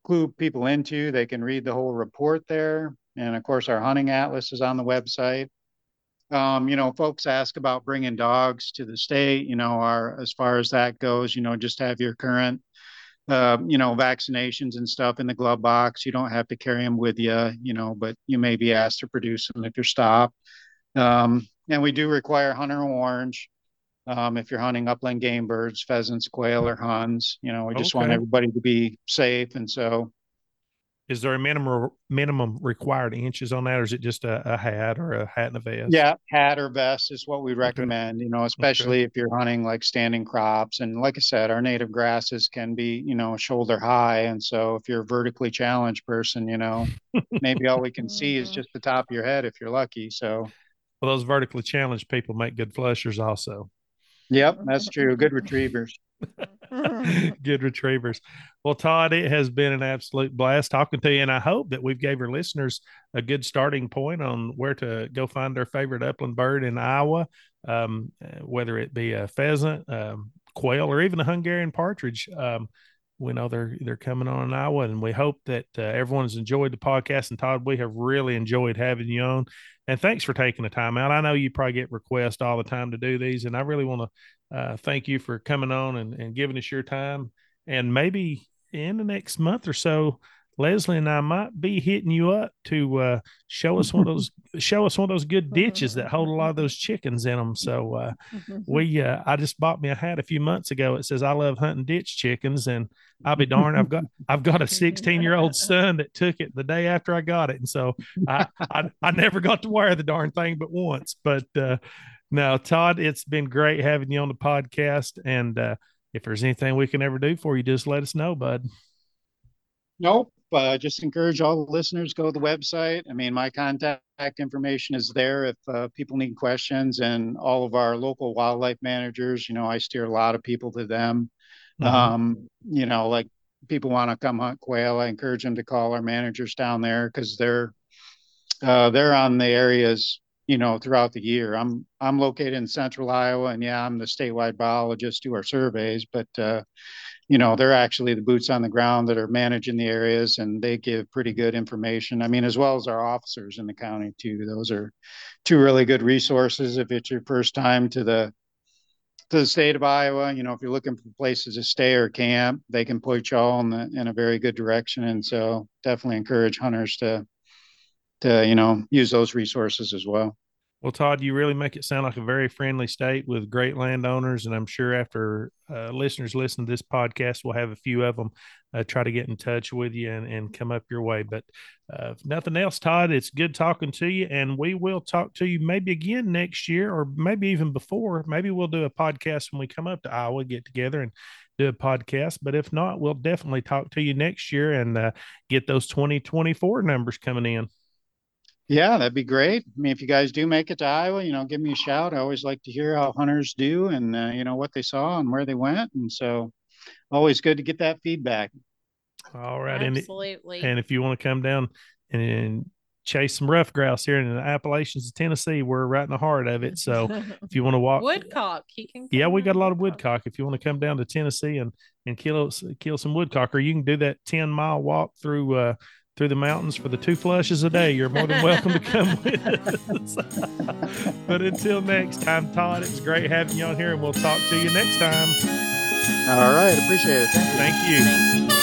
clue people into. They can read the whole report there. And of course, our hunting atlas is on the website. Um, you know, folks ask about bringing dogs to the state, you know, our, as far as that goes, you know, just have your current, uh, you know, vaccinations and stuff in the glove box. You don't have to carry them with you, you know, but you may be asked to produce them if you're stopped. Um, and we do require hunter orange. Um, if you're hunting upland game birds, pheasants, quail, or huns, you know, we just okay. want everybody to be safe. And so, is there a minimum minimum required inches on that, or is it just a, a hat or a hat and a vest? Yeah, hat or vest is what we recommend. Okay. You know, especially okay. if you're hunting like standing crops, and like I said, our native grasses can be you know shoulder high, and so if you're a vertically challenged person, you know, maybe all we can (laughs) see is mm-hmm. just the top of your head if you're lucky. So well, those vertically challenged people make good flushers also. Yep, (laughs) that's true. Good retrievers. (laughs) good retrievers. Well, Todd, it has been an absolute blast talking to you, and I hope that we've gave our listeners a good starting point on where to go find their favorite upland bird in Iowa, um, whether it be a pheasant, um, quail, or even a Hungarian partridge. Um, we know they're they're coming on in Iowa, and we hope that uh, everyone's enjoyed the podcast. And Todd, we have really enjoyed having you on, and thanks for taking the time out. I know you probably get requests all the time to do these, and I really want to uh, thank you for coming on and, and giving us your time. And maybe in the next month or so, Leslie and I might be hitting you up to uh, show us one of those (laughs) show us one of those good ditches that hold a lot of (laughs) those chickens in them. So uh, (laughs) we uh, I just bought me a hat a few months ago. It says I love hunting ditch chickens, and I'll be darned, I've got I've got a 16 year old son that took it the day after I got it, and so I I, I never got to wear the darn thing but once. But uh, now, Todd, it's been great having you on the podcast, and uh, if there's anything we can ever do for you, just let us know, bud. Nope uh, just encourage all the listeners go to the website. I mean, my contact information is there if uh, people need questions, and all of our local wildlife managers. You know, I steer a lot of people to them. Mm-hmm. Um, you know, like people want to come hunt quail, I encourage them to call our managers down there because they're uh, they're on the areas you know throughout the year. I'm I'm located in central Iowa, and yeah, I'm the statewide biologist do our surveys, but uh, you know they're actually the boots on the ground that are managing the areas and they give pretty good information. I mean as well as our officers in the county too. Those are two really good resources. If it's your first time to the to the state of iowa you know if you're looking for places to stay or camp they can point you all in, the, in a very good direction. And so definitely encourage hunters to to you know use those resources as well well, Todd, you really make it sound like a very friendly state with great landowners, and I'm sure after uh, listeners listen to this podcast, we'll have a few of them uh, try to get in touch with you and, and come up your way. But uh, if nothing else, Todd, it's good talking to you, and we will talk to you maybe again next year, or maybe even before. Maybe we'll do a podcast when we come up to Iowa, get together and do a podcast. But if not, we'll definitely talk to you next year and uh, get those 2024 numbers coming in. Yeah, that'd be great. I mean, if you guys do make it to Iowa, you know, give me a shout. I always like to hear how hunters do and, uh, you know, what they saw and where they went. And so always good to get that feedback. All right. Absolutely. And, and if you want to come down and, and chase some ruffed grouse here in the Appalachians of Tennessee, we're right in the heart of it. So (laughs) if you want to walk woodcock, he can. Yeah, we got a lot of woodcock. If you want to come down to Tennessee and and kill kill some woodcock, or you can do that ten mile walk through uh, through the mountains for the two flushes a day, you're more than welcome to come (laughs) with us. (laughs) but until next time, Todd, it was great having you on here, and we'll talk to you next time. All right. Appreciate it. Thank you. Thank you.